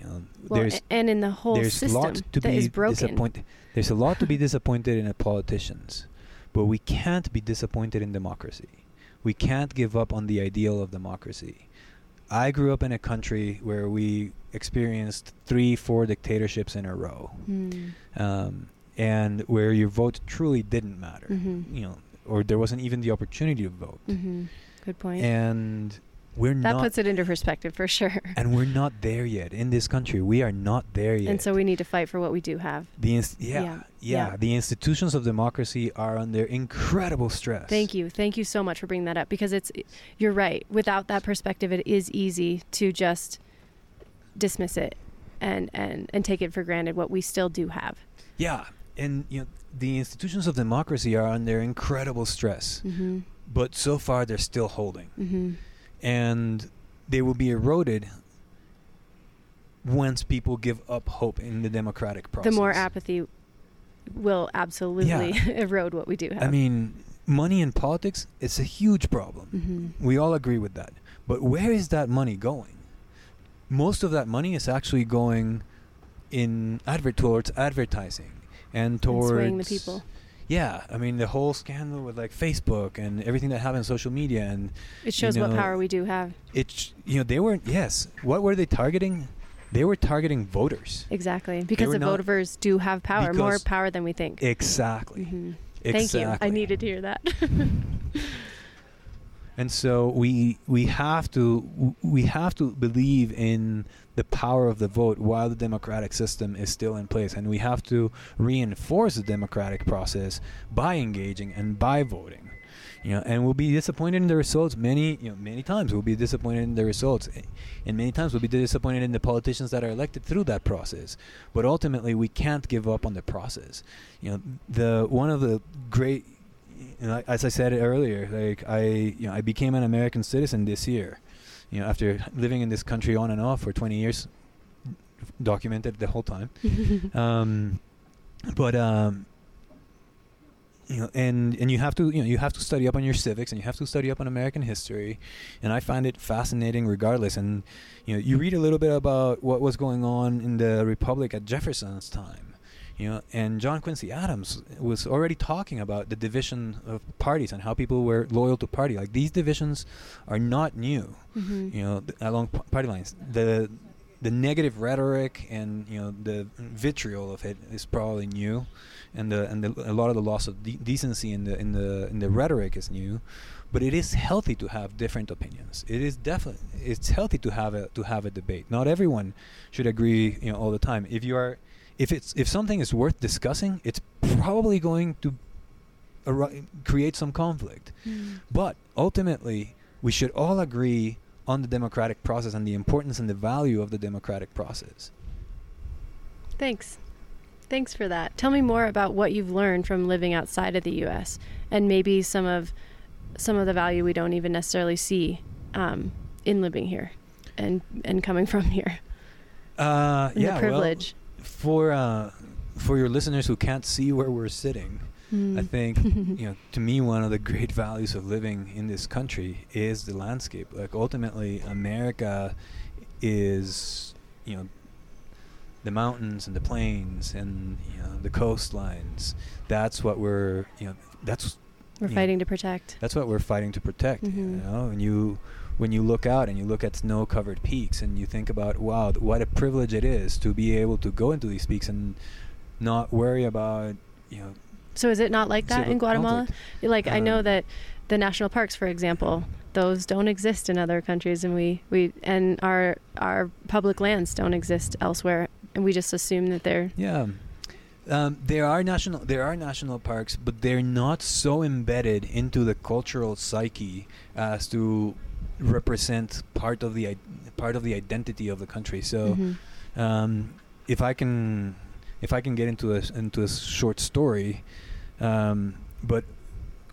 You know, Well, there's and in the whole system lot to that be is broken. disappointed. There's a lot to be disappointed in the politicians, but we can't be disappointed in democracy. We can't give up on the ideal of democracy. I grew up in a country where we experienced three, four dictatorships in a row, Hmm. um, and where your vote truly didn't matter. Mhm. You know, or there wasn't even the opportunity to vote. hmm Good point. And we're that not. puts it into perspective for sure. and we're not there yet in this country. We are not there yet. And so we need to fight for what we do have. The inst- yeah, Yeah, yeah, yeah. the institutions of democracy are under incredible stress. Thank you. Thank you so much for bringing that up because it's you're right. Without that perspective it is easy to just dismiss it and and and take it for granted what we still do have. Yeah, and you know the institutions of democracy are under incredible stress, Mhm. but so far they're still holding, Mhm. And they will be eroded once people give up hope in the democratic process. The more apathy will absolutely erode what we do have. I mean, money in politics it's a huge problem. Mhm. We all agree with that. But where is that money going? Most of that money is actually going in advert towards advertising and And towards swaying the people. Yeah, I mean the whole scandal with like Facebook and everything that happened on social media and It shows you what power we do have. it you know they weren't yes, what were they targeting? They were targeting voters. Exactly. Because the voters do have power, more power than we think. Exactly. Mhm. Exactly. Thank you. I needed to hear that. And so we we have to we have to believe in the power of the vote while the democratic system is still in place, and we have to reinforce the democratic process by engaging and by voting. You know, and we'll be disappointed in the results many you know many times. We'll be disappointed in the results, and many times we'll be disappointed in the politicians that are elected through that process. But ultimately, we can't give up on the process. You know, the one of the great you know, as I said earlier, like I, you know, I became an American citizen this year. You know, after living in this country on and off for 20 years, documented the whole time. um, but um, you know, and and you have to you know you have to study up on your civics and you have to study up on American history, and I find it fascinating regardless. And you know, you read a little bit about what was going on in the Republic at Jefferson's time, you know, and John Quincy Adams was already talking about the division of parties and how people were loyal to party. Like these divisions are not new, Mm-hmm. you know, th- along p- party lines. The the negative rhetoric and you know the vitriol of it is probably new, and the and the, a lot of the loss of de- decency in the in the in the rhetoric is new, but it is healthy to have different opinions. It is definitely it's healthy to have a to have a debate. Not everyone should agree you know all the time. If you are if it's if something is worth discussing, it's probably going to arri- create some conflict. Mm. But ultimately, we should all agree on the democratic process and the importance and the value of the democratic process. Thanks. Thanks for that. Tell me more about what you've learned from living outside of the U.S. and maybe some of some of the value we don't even necessarily see um, in living here and and coming from here. Uh, yeah, the privilege. Well, for uh, for your listeners who can't see where we're sitting, I Mm. think you know to me one of the great values of living in this country is the landscape. Like ultimately, America is you know the mountains and the plains and you know the coastlines. That's what we're you know that's We're fighting to protect. that's what we're fighting to protect. Mhm. You know, and you when you look out and you look at snow-covered peaks and you think about wow, what a privilege it is to be able to go into these peaks and not worry about you know So is it not like that in Guatemala? conflict. Like I know Um, that the national parks, for example, those don't exist in other countries, and we, we and our our public lands don't exist elsewhere, and we just assume that they're Yeah. Um, there are national there are national parks, but they're not so embedded into the cultural psyche as to represent part of the part of the identity of the country. So, Mhm. um, if I can if I can get into a into a short story, um, but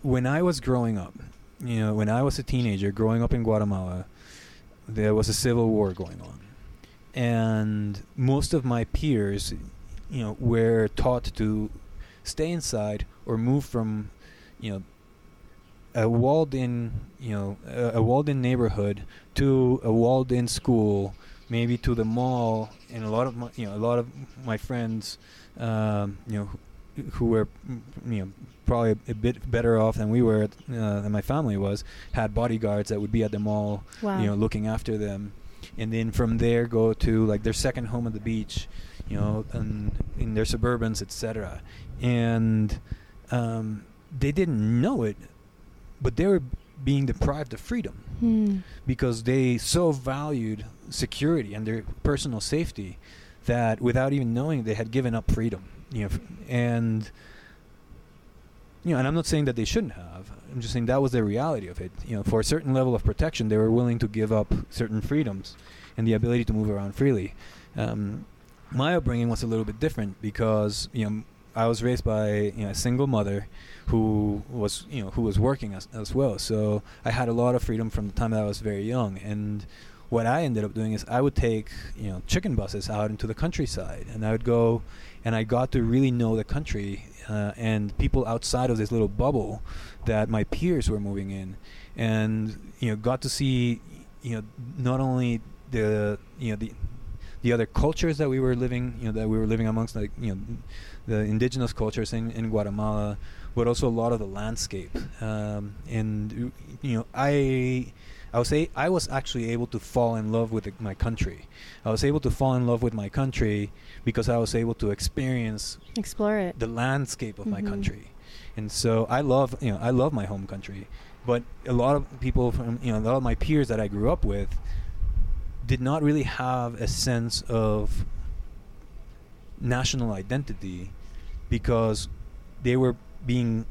when I was growing up, you know, when I was a teenager growing up in Guatemala, there was a civil war going on, and most of my peers, you know, were taught to stay inside or move from, you know, a walled-in, you know, a, a walled-in neighborhood to a walled-in school, maybe to the mall, and a lot of my, you know, a lot of my friends, um, you know, who, who were, you know, probably a, bit better off than we were, uh, than my family was, had bodyguards that would be at the mall, wow. you know, looking after them, and then from there go to like their second home at the beach, you know, and in their suburbans, etc. And um, they didn't know it, but they were being deprived of freedom Hmm. because they so valued security and their personal safety that without even knowing they had given up freedom you know and you know and i'm not saying that they shouldn't have. I'm just saying that was the reality of it. You know for a certain level of protection they were willing to give up certain freedoms and the ability to move around freely. Um, my upbringing was a little bit different because you know I was raised by you know a single mother who was you know who was working as, as well. So I had a lot of freedom from the time that I was very young. And what I ended up doing is I would take you know chicken buses out into the countryside, and I would go, and I got to really know the country uh, and people outside of this little bubble that my peers were moving in, and you know got to see you know not only the you know the the other cultures that we were living, you know, that we were living amongst, like you know, the indigenous cultures in, in Guatemala, but also a lot of the landscape. Um, and you know, I I would say I was actually able to fall in love with my country. I was able to fall in love with my country because I was able to experience Explore it. the landscape of my Mhm. country. And so I love, you know, I love my home country. But a lot of people from, you know, a lot of my peers that I grew up with did not really have a sense of national identity because they were being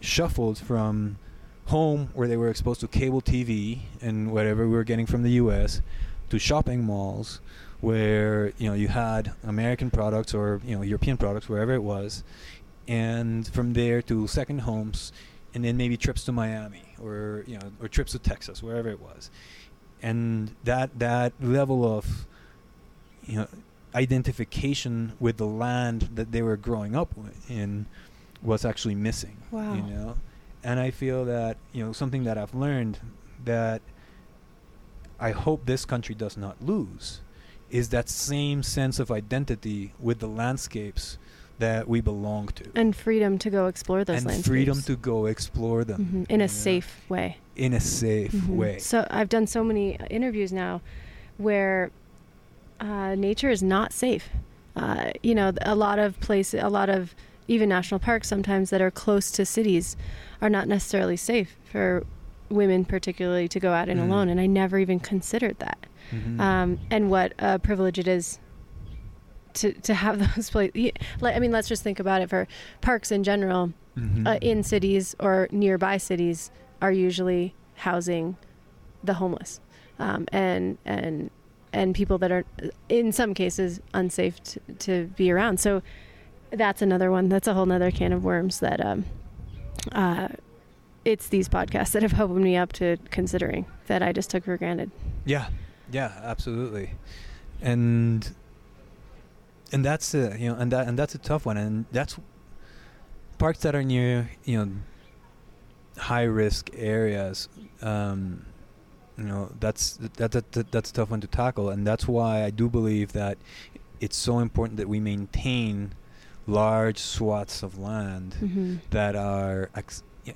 shuffled from home where they were exposed to cable TV and whatever we were getting from the US to shopping malls where you know you had American products or you know European products wherever it was and from there to second homes and then maybe trips to Miami or you know or trips to Texas wherever it was. And that that level of you know identification with the land that they were growing up in was actually missing. Wow. You know, and I feel that you know something that I've learned that I hope this country does not lose is that same sense of identity with the landscapes that we belong to. And freedom to go explore those and landscapes. freedom to go explore them Mhm, in a know, safe way. in a safe Mhm. way. So I've done so many interviews now where uh, nature is not safe. Uh, you know, a lot of places, a lot of even national parks sometimes that are close to cities are not necessarily safe for women, particularly to go out in Mm. alone. And I never even considered that. Mhm. Um, and what a privilege it is to to have those places. I mean, let's just think about it for parks in general Mhm. uh, in cities or nearby cities are usually housing the homeless um, and and and people that are in some cases unsafe to, to be around so that's another one that's a whole nother can of worms that um, uh, it's these podcasts that have opened me up to considering that I just took for granted. Yeah, yeah, absolutely, and and that's a you know and that and that's a tough one, and that's parks that are near you know high risk areas. Um, you know that's that, that, that that's a tough one to tackle, and that's why I do believe that it's so important that we maintain large swaths of land Mm-hmm. that are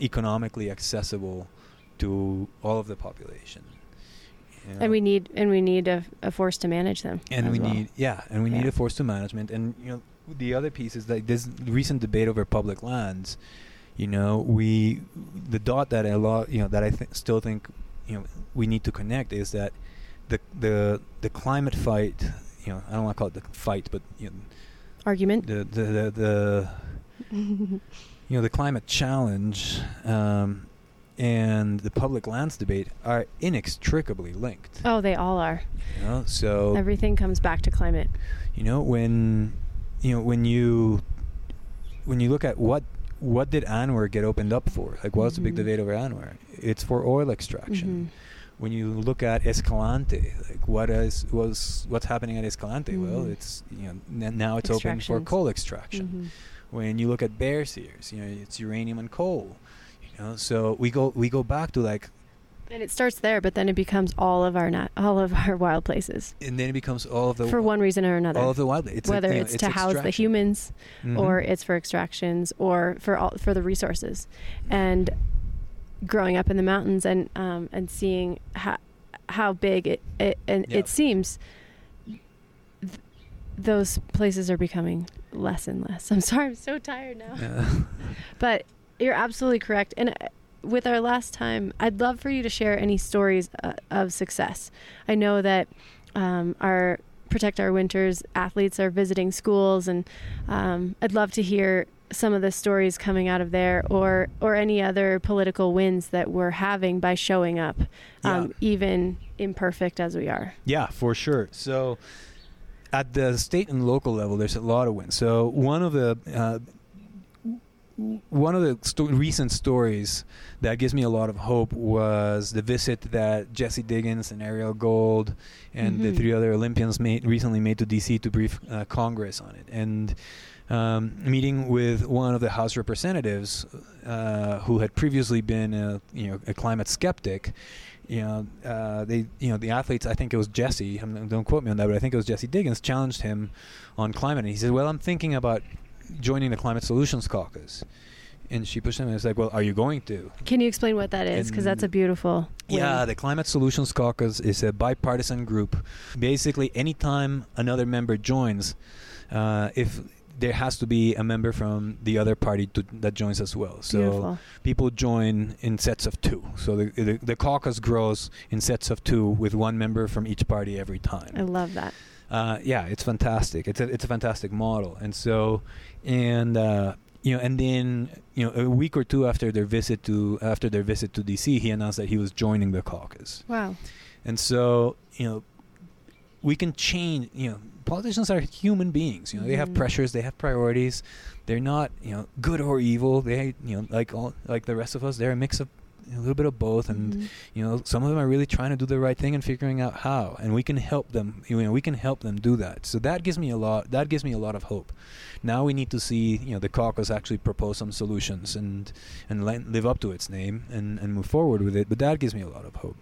economically accessible to all of the population. you know? And we need and we need a, a force to manage them. and we well. need yeah, and we need a force to management. And you know, the other piece is like this recent debate over public lands. You know, we the dot that a lot you know that I th- still think you know we need to connect is that the the the climate fight. You know, I don't want to call it the fight, but you know, argument. the the the, the you know the climate challenge um, and the public lands debate are inextricably linked. oh, they all are. You know, so Everything comes back to climate. you know when you know when you when you look at what what did ANWR get opened up for? Like, what's the big Mhm. debate over ANWR? It's for oil extraction. Mhm. When you look at Escalante, like what is was what's happening at Escalante? Well, Mhm. it's you know n- now it's open for coal extraction. Mhm. when you look at Bears Ears, you know, it's uranium and coal. You know, so we go we go back to like, And it starts there, but then it becomes all of our nat- all of our wild places and then it becomes all of the for one reason or another. all of the wild. It's like, Whether know, it's, to house the humans Mhm. or it's for extractions or for all for the resources, and growing up in the mountains and um, and seeing how how big it, it and Yeah. it seems th- those places are becoming less and less. I'm sorry, I'm so tired now. Yeah. But you're absolutely correct. And uh, with our last time, I'd love for you to share any stories uh, of success. I know that um, our Protect Our Winters athletes are visiting schools, and um, I'd love to hear some of the stories coming out of there or or any other political wins that we're having by showing up um, Yeah. even imperfect as we are Yeah, for sure. So at the state and local level, there's a lot of wins. So one of the uh, one of the sto- recent stories that gives me a lot of hope was the visit that Jessie Diggins and Arielle Gold and the Mhm. three other Olympians made recently made to DC to brief uh, Congress on it, and um, meeting with one of the House representatives uh, who had previously been a you know a climate skeptic. You know, uh, they you know the athletes. I think it was Jessie. I'm, don't quote me on that, but I think it was Jessie Diggins challenged him on climate, and he said, "Well, I'm thinking about joining the Climate Solutions Caucus." And she pushed him, and it's like, "Well, are you going to?" can you explain what that is because that's a beautiful. Yeah, the Climate Solutions Caucus is a bipartisan group. Basically, anytime another member joins, uh, if there has to be a member from the other party to, that joins as well. So beautiful people join in sets of two. So the, the the caucus grows in sets of two with one member from each party every time. i love that Uh, yeah, it's fantastic. It's a it's a fantastic model, and so and uh, you know, and then you know, a week or two after their visit to after their visit to DC, he announced that he was joining the caucus, wow and so you know, we can change. You know, politicians are human beings. You know, they have Mhm. pressures, they have priorities. They're not you know good or evil. They you know like all like the rest of us. They're a mix of a little bit of both, and Mhm. you know some of them are really trying to do the right thing and figuring out how, and we can help them. You know, we can help them do that. So that gives me a lot. That gives me a lot of hope. Now we need to see you know the caucus actually propose some solutions and and li- live up to its name and and move forward with it. But that gives me a lot of hope.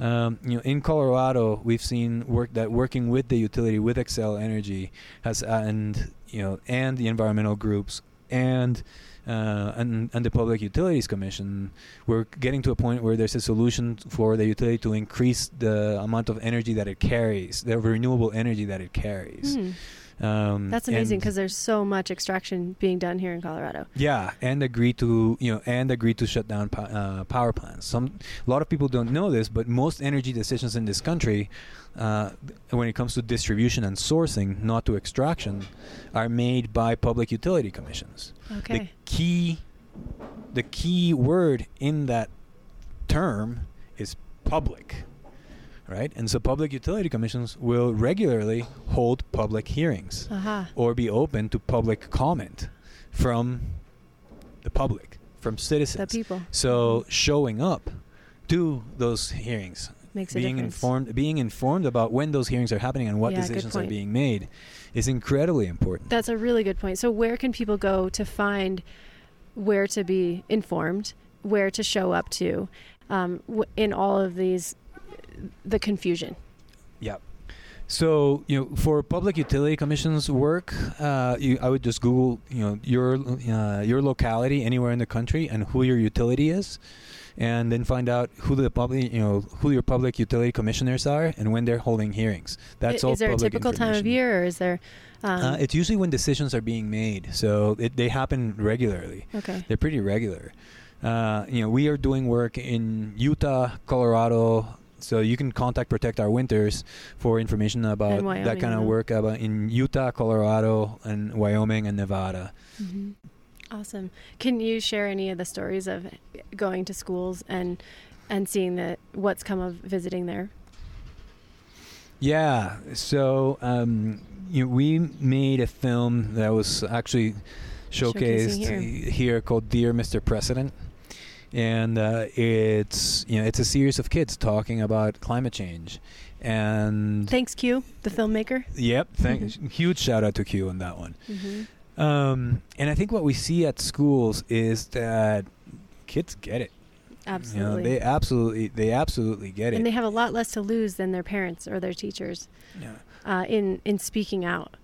Um, you know, in Colorado, we've seen work that working with the utility with Xcel Energy has and you know and the environmental groups and uh, and and the Public Utilities Commission, we're getting to a point where there's a solution for the utility to increase the amount of energy that it carries, the renewable energy that it carries. Hmm. Um, That's amazing because there's so much extraction being done here in Colorado. yeah, and agree to you know and agree to shut down po- uh, power plants. Some a lot of people don't know this, but most energy decisions in this country, uh, when it comes to distribution and sourcing, not to extraction, are made by public utility commissions. Okay. The key, the key word in that term is public, right? And so public utility commissions will regularly hold public hearings Aha. or be open to public comment from the public, from citizens. The people So showing up to those hearings, makes being informed, being informed about when those hearings are happening and what Yeah, decisions are being made, is incredibly important. That's a really good point. So, where can people go to find where to be informed, where to show up to, um, w- in all of these, the confusion? Yeah. So you know, for public utility commissions work, uh, you, I would just Google you know your uh, your locality anywhere in the country and who your utility is, and then find out who the public you know who your public utility commissioners are and when they're holding hearings. That's all. Is there a typical time of year, or is there? Um, Uh, it's usually when decisions are being made, so it, they happen regularly. okay. They're pretty regular. Uh, you know, we are doing work in Utah, Colorado. So you can contact Protect Our Winters for information about Wyoming, that kind of work about in Utah, Colorado, and Wyoming and Nevada. hmm Awesome. Can you share any of the stories of going to schools and and seeing the what's come of visiting there? Yeah. So um, you know, we made a film that was actually showcased Showcasing here. called Dear Mr. President. And uh, it's you know it's a series of kids talking about climate change, and Thanks, Q, the filmmaker. Yep. Thank, huge shout out to Q on that one. Mm-hmm. Um, and I think what we see at schools is that kids get it. Absolutely. You know, they absolutely, they absolutely get it. and they have a lot less to lose than their parents or their teachers yeah. uh, in in speaking out.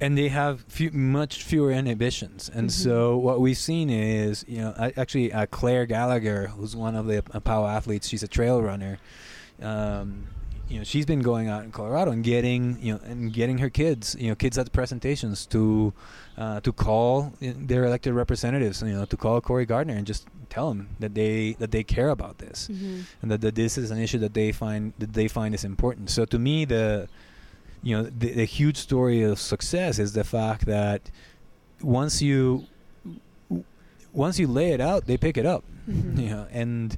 And they have few, much fewer inhibitions. And Mhm. so what we've seen is, you know, I, actually uh, Clare Gallagher, who's one of the uh, POW athletes, she's a trail runner. Um, you know, she's been going out in Colorado and getting, you know, and getting her kids, you know, kids at the presentations to, uh, to call uh, their elected representatives, you know, to call Cory Gardner and just tell them that they that they care about this Mm-hmm. and that, that this is an issue that they find that they find is important. So to me, the you know the, the huge story of success is the fact that once you once you lay it out, they pick it up. Mhm. You know, and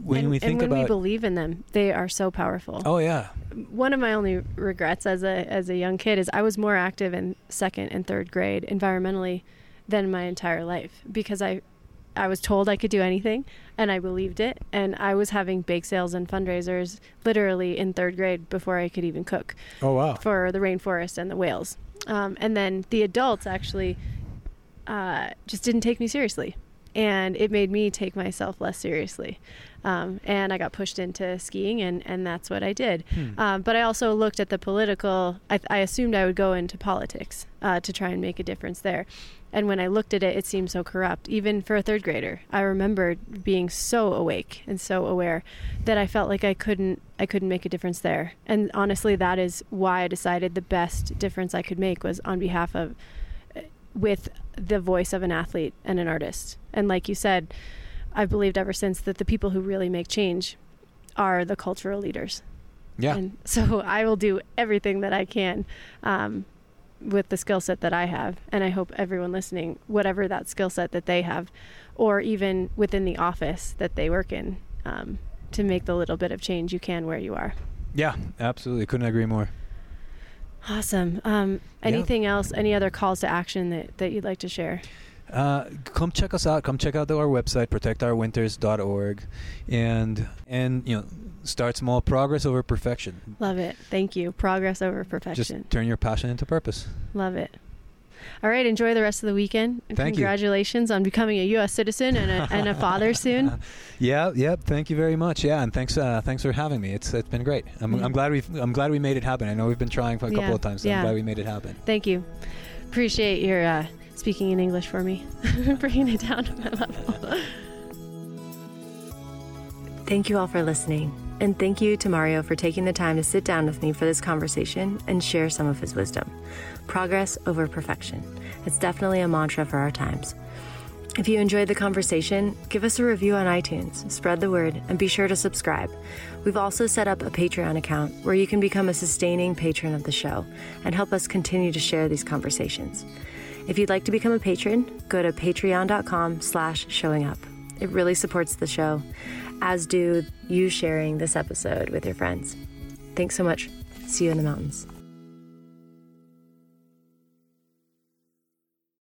when and, we and think when we believe in them, they are so powerful. oh yeah, One of my only regrets as a as a young kid is I was more active in second and third grade environmentally than my entire life because I I was told I could do anything and I believed it and I was having bake sales and fundraisers literally in third grade before I could even cook oh wow, for the rainforest and the whales. Um, and then the adults actually uh, just didn't take me seriously. And it made me take myself less seriously. Um, and I got pushed into skiing, and, and that's what I did. Hmm. Um, but I also looked at the political, I, I assumed I would go into politics uh, to try and make a difference there. And when I looked at it, it seemed so corrupt, even for a third grader. I remembered being so awake and so aware that I felt like I couldn't I couldn't make a difference there. And honestly, that is why I decided the best difference I could make was on behalf of uh, with the voice of an athlete and an artist. And like you said, I've believed ever since that the people who really make change are the cultural leaders. yeah, And so I will do everything that I can um, with the skill set that I have. And I hope everyone listening, whatever that skill set that they have, or even within the office that they work in, um, to make the little bit of change you can where you are. yeah, absolutely, couldn't agree more. Awesome. Um, Yeah. anything else? Any other calls to action that, that you'd like to share? uh, come check us out. Come check out our website, protectourwinters.org, and and you know, start small. Progress over perfection. Love it. Thank you. Progress over perfection. Just turn your passion into purpose. Love it. All right, enjoy the rest of the weekend. And Thank you. congratulations on becoming a U.S. citizen and a, and a father soon. Yeah, yep. Thank you very much. Yeah, and thanks, uh, thanks for having me. It's it's been great. I'm, Yeah. I'm glad we I'm glad we made it happen. I know we've been trying for a couple Yeah, of times. So yeah. I'm glad we made it happen. Thank you. Appreciate your uh, speaking in English for me, bringing it down to my level. Thank you all for listening. And thank you to Mario for taking the time to sit down with me for this conversation and share some of his wisdom. Progress over perfection. It's definitely a mantra for our times. If you enjoyed the conversation, give us a review on iTunes, spread the word, and be sure to subscribe. We've also set up a Patreon account where you can become a sustaining patron of the show and help us continue to share these conversations. If you'd like to become a patron, go to patreon.com slash showing up. It really supports the show, as do you sharing this episode with your friends. Thanks so much. See you in the mountains.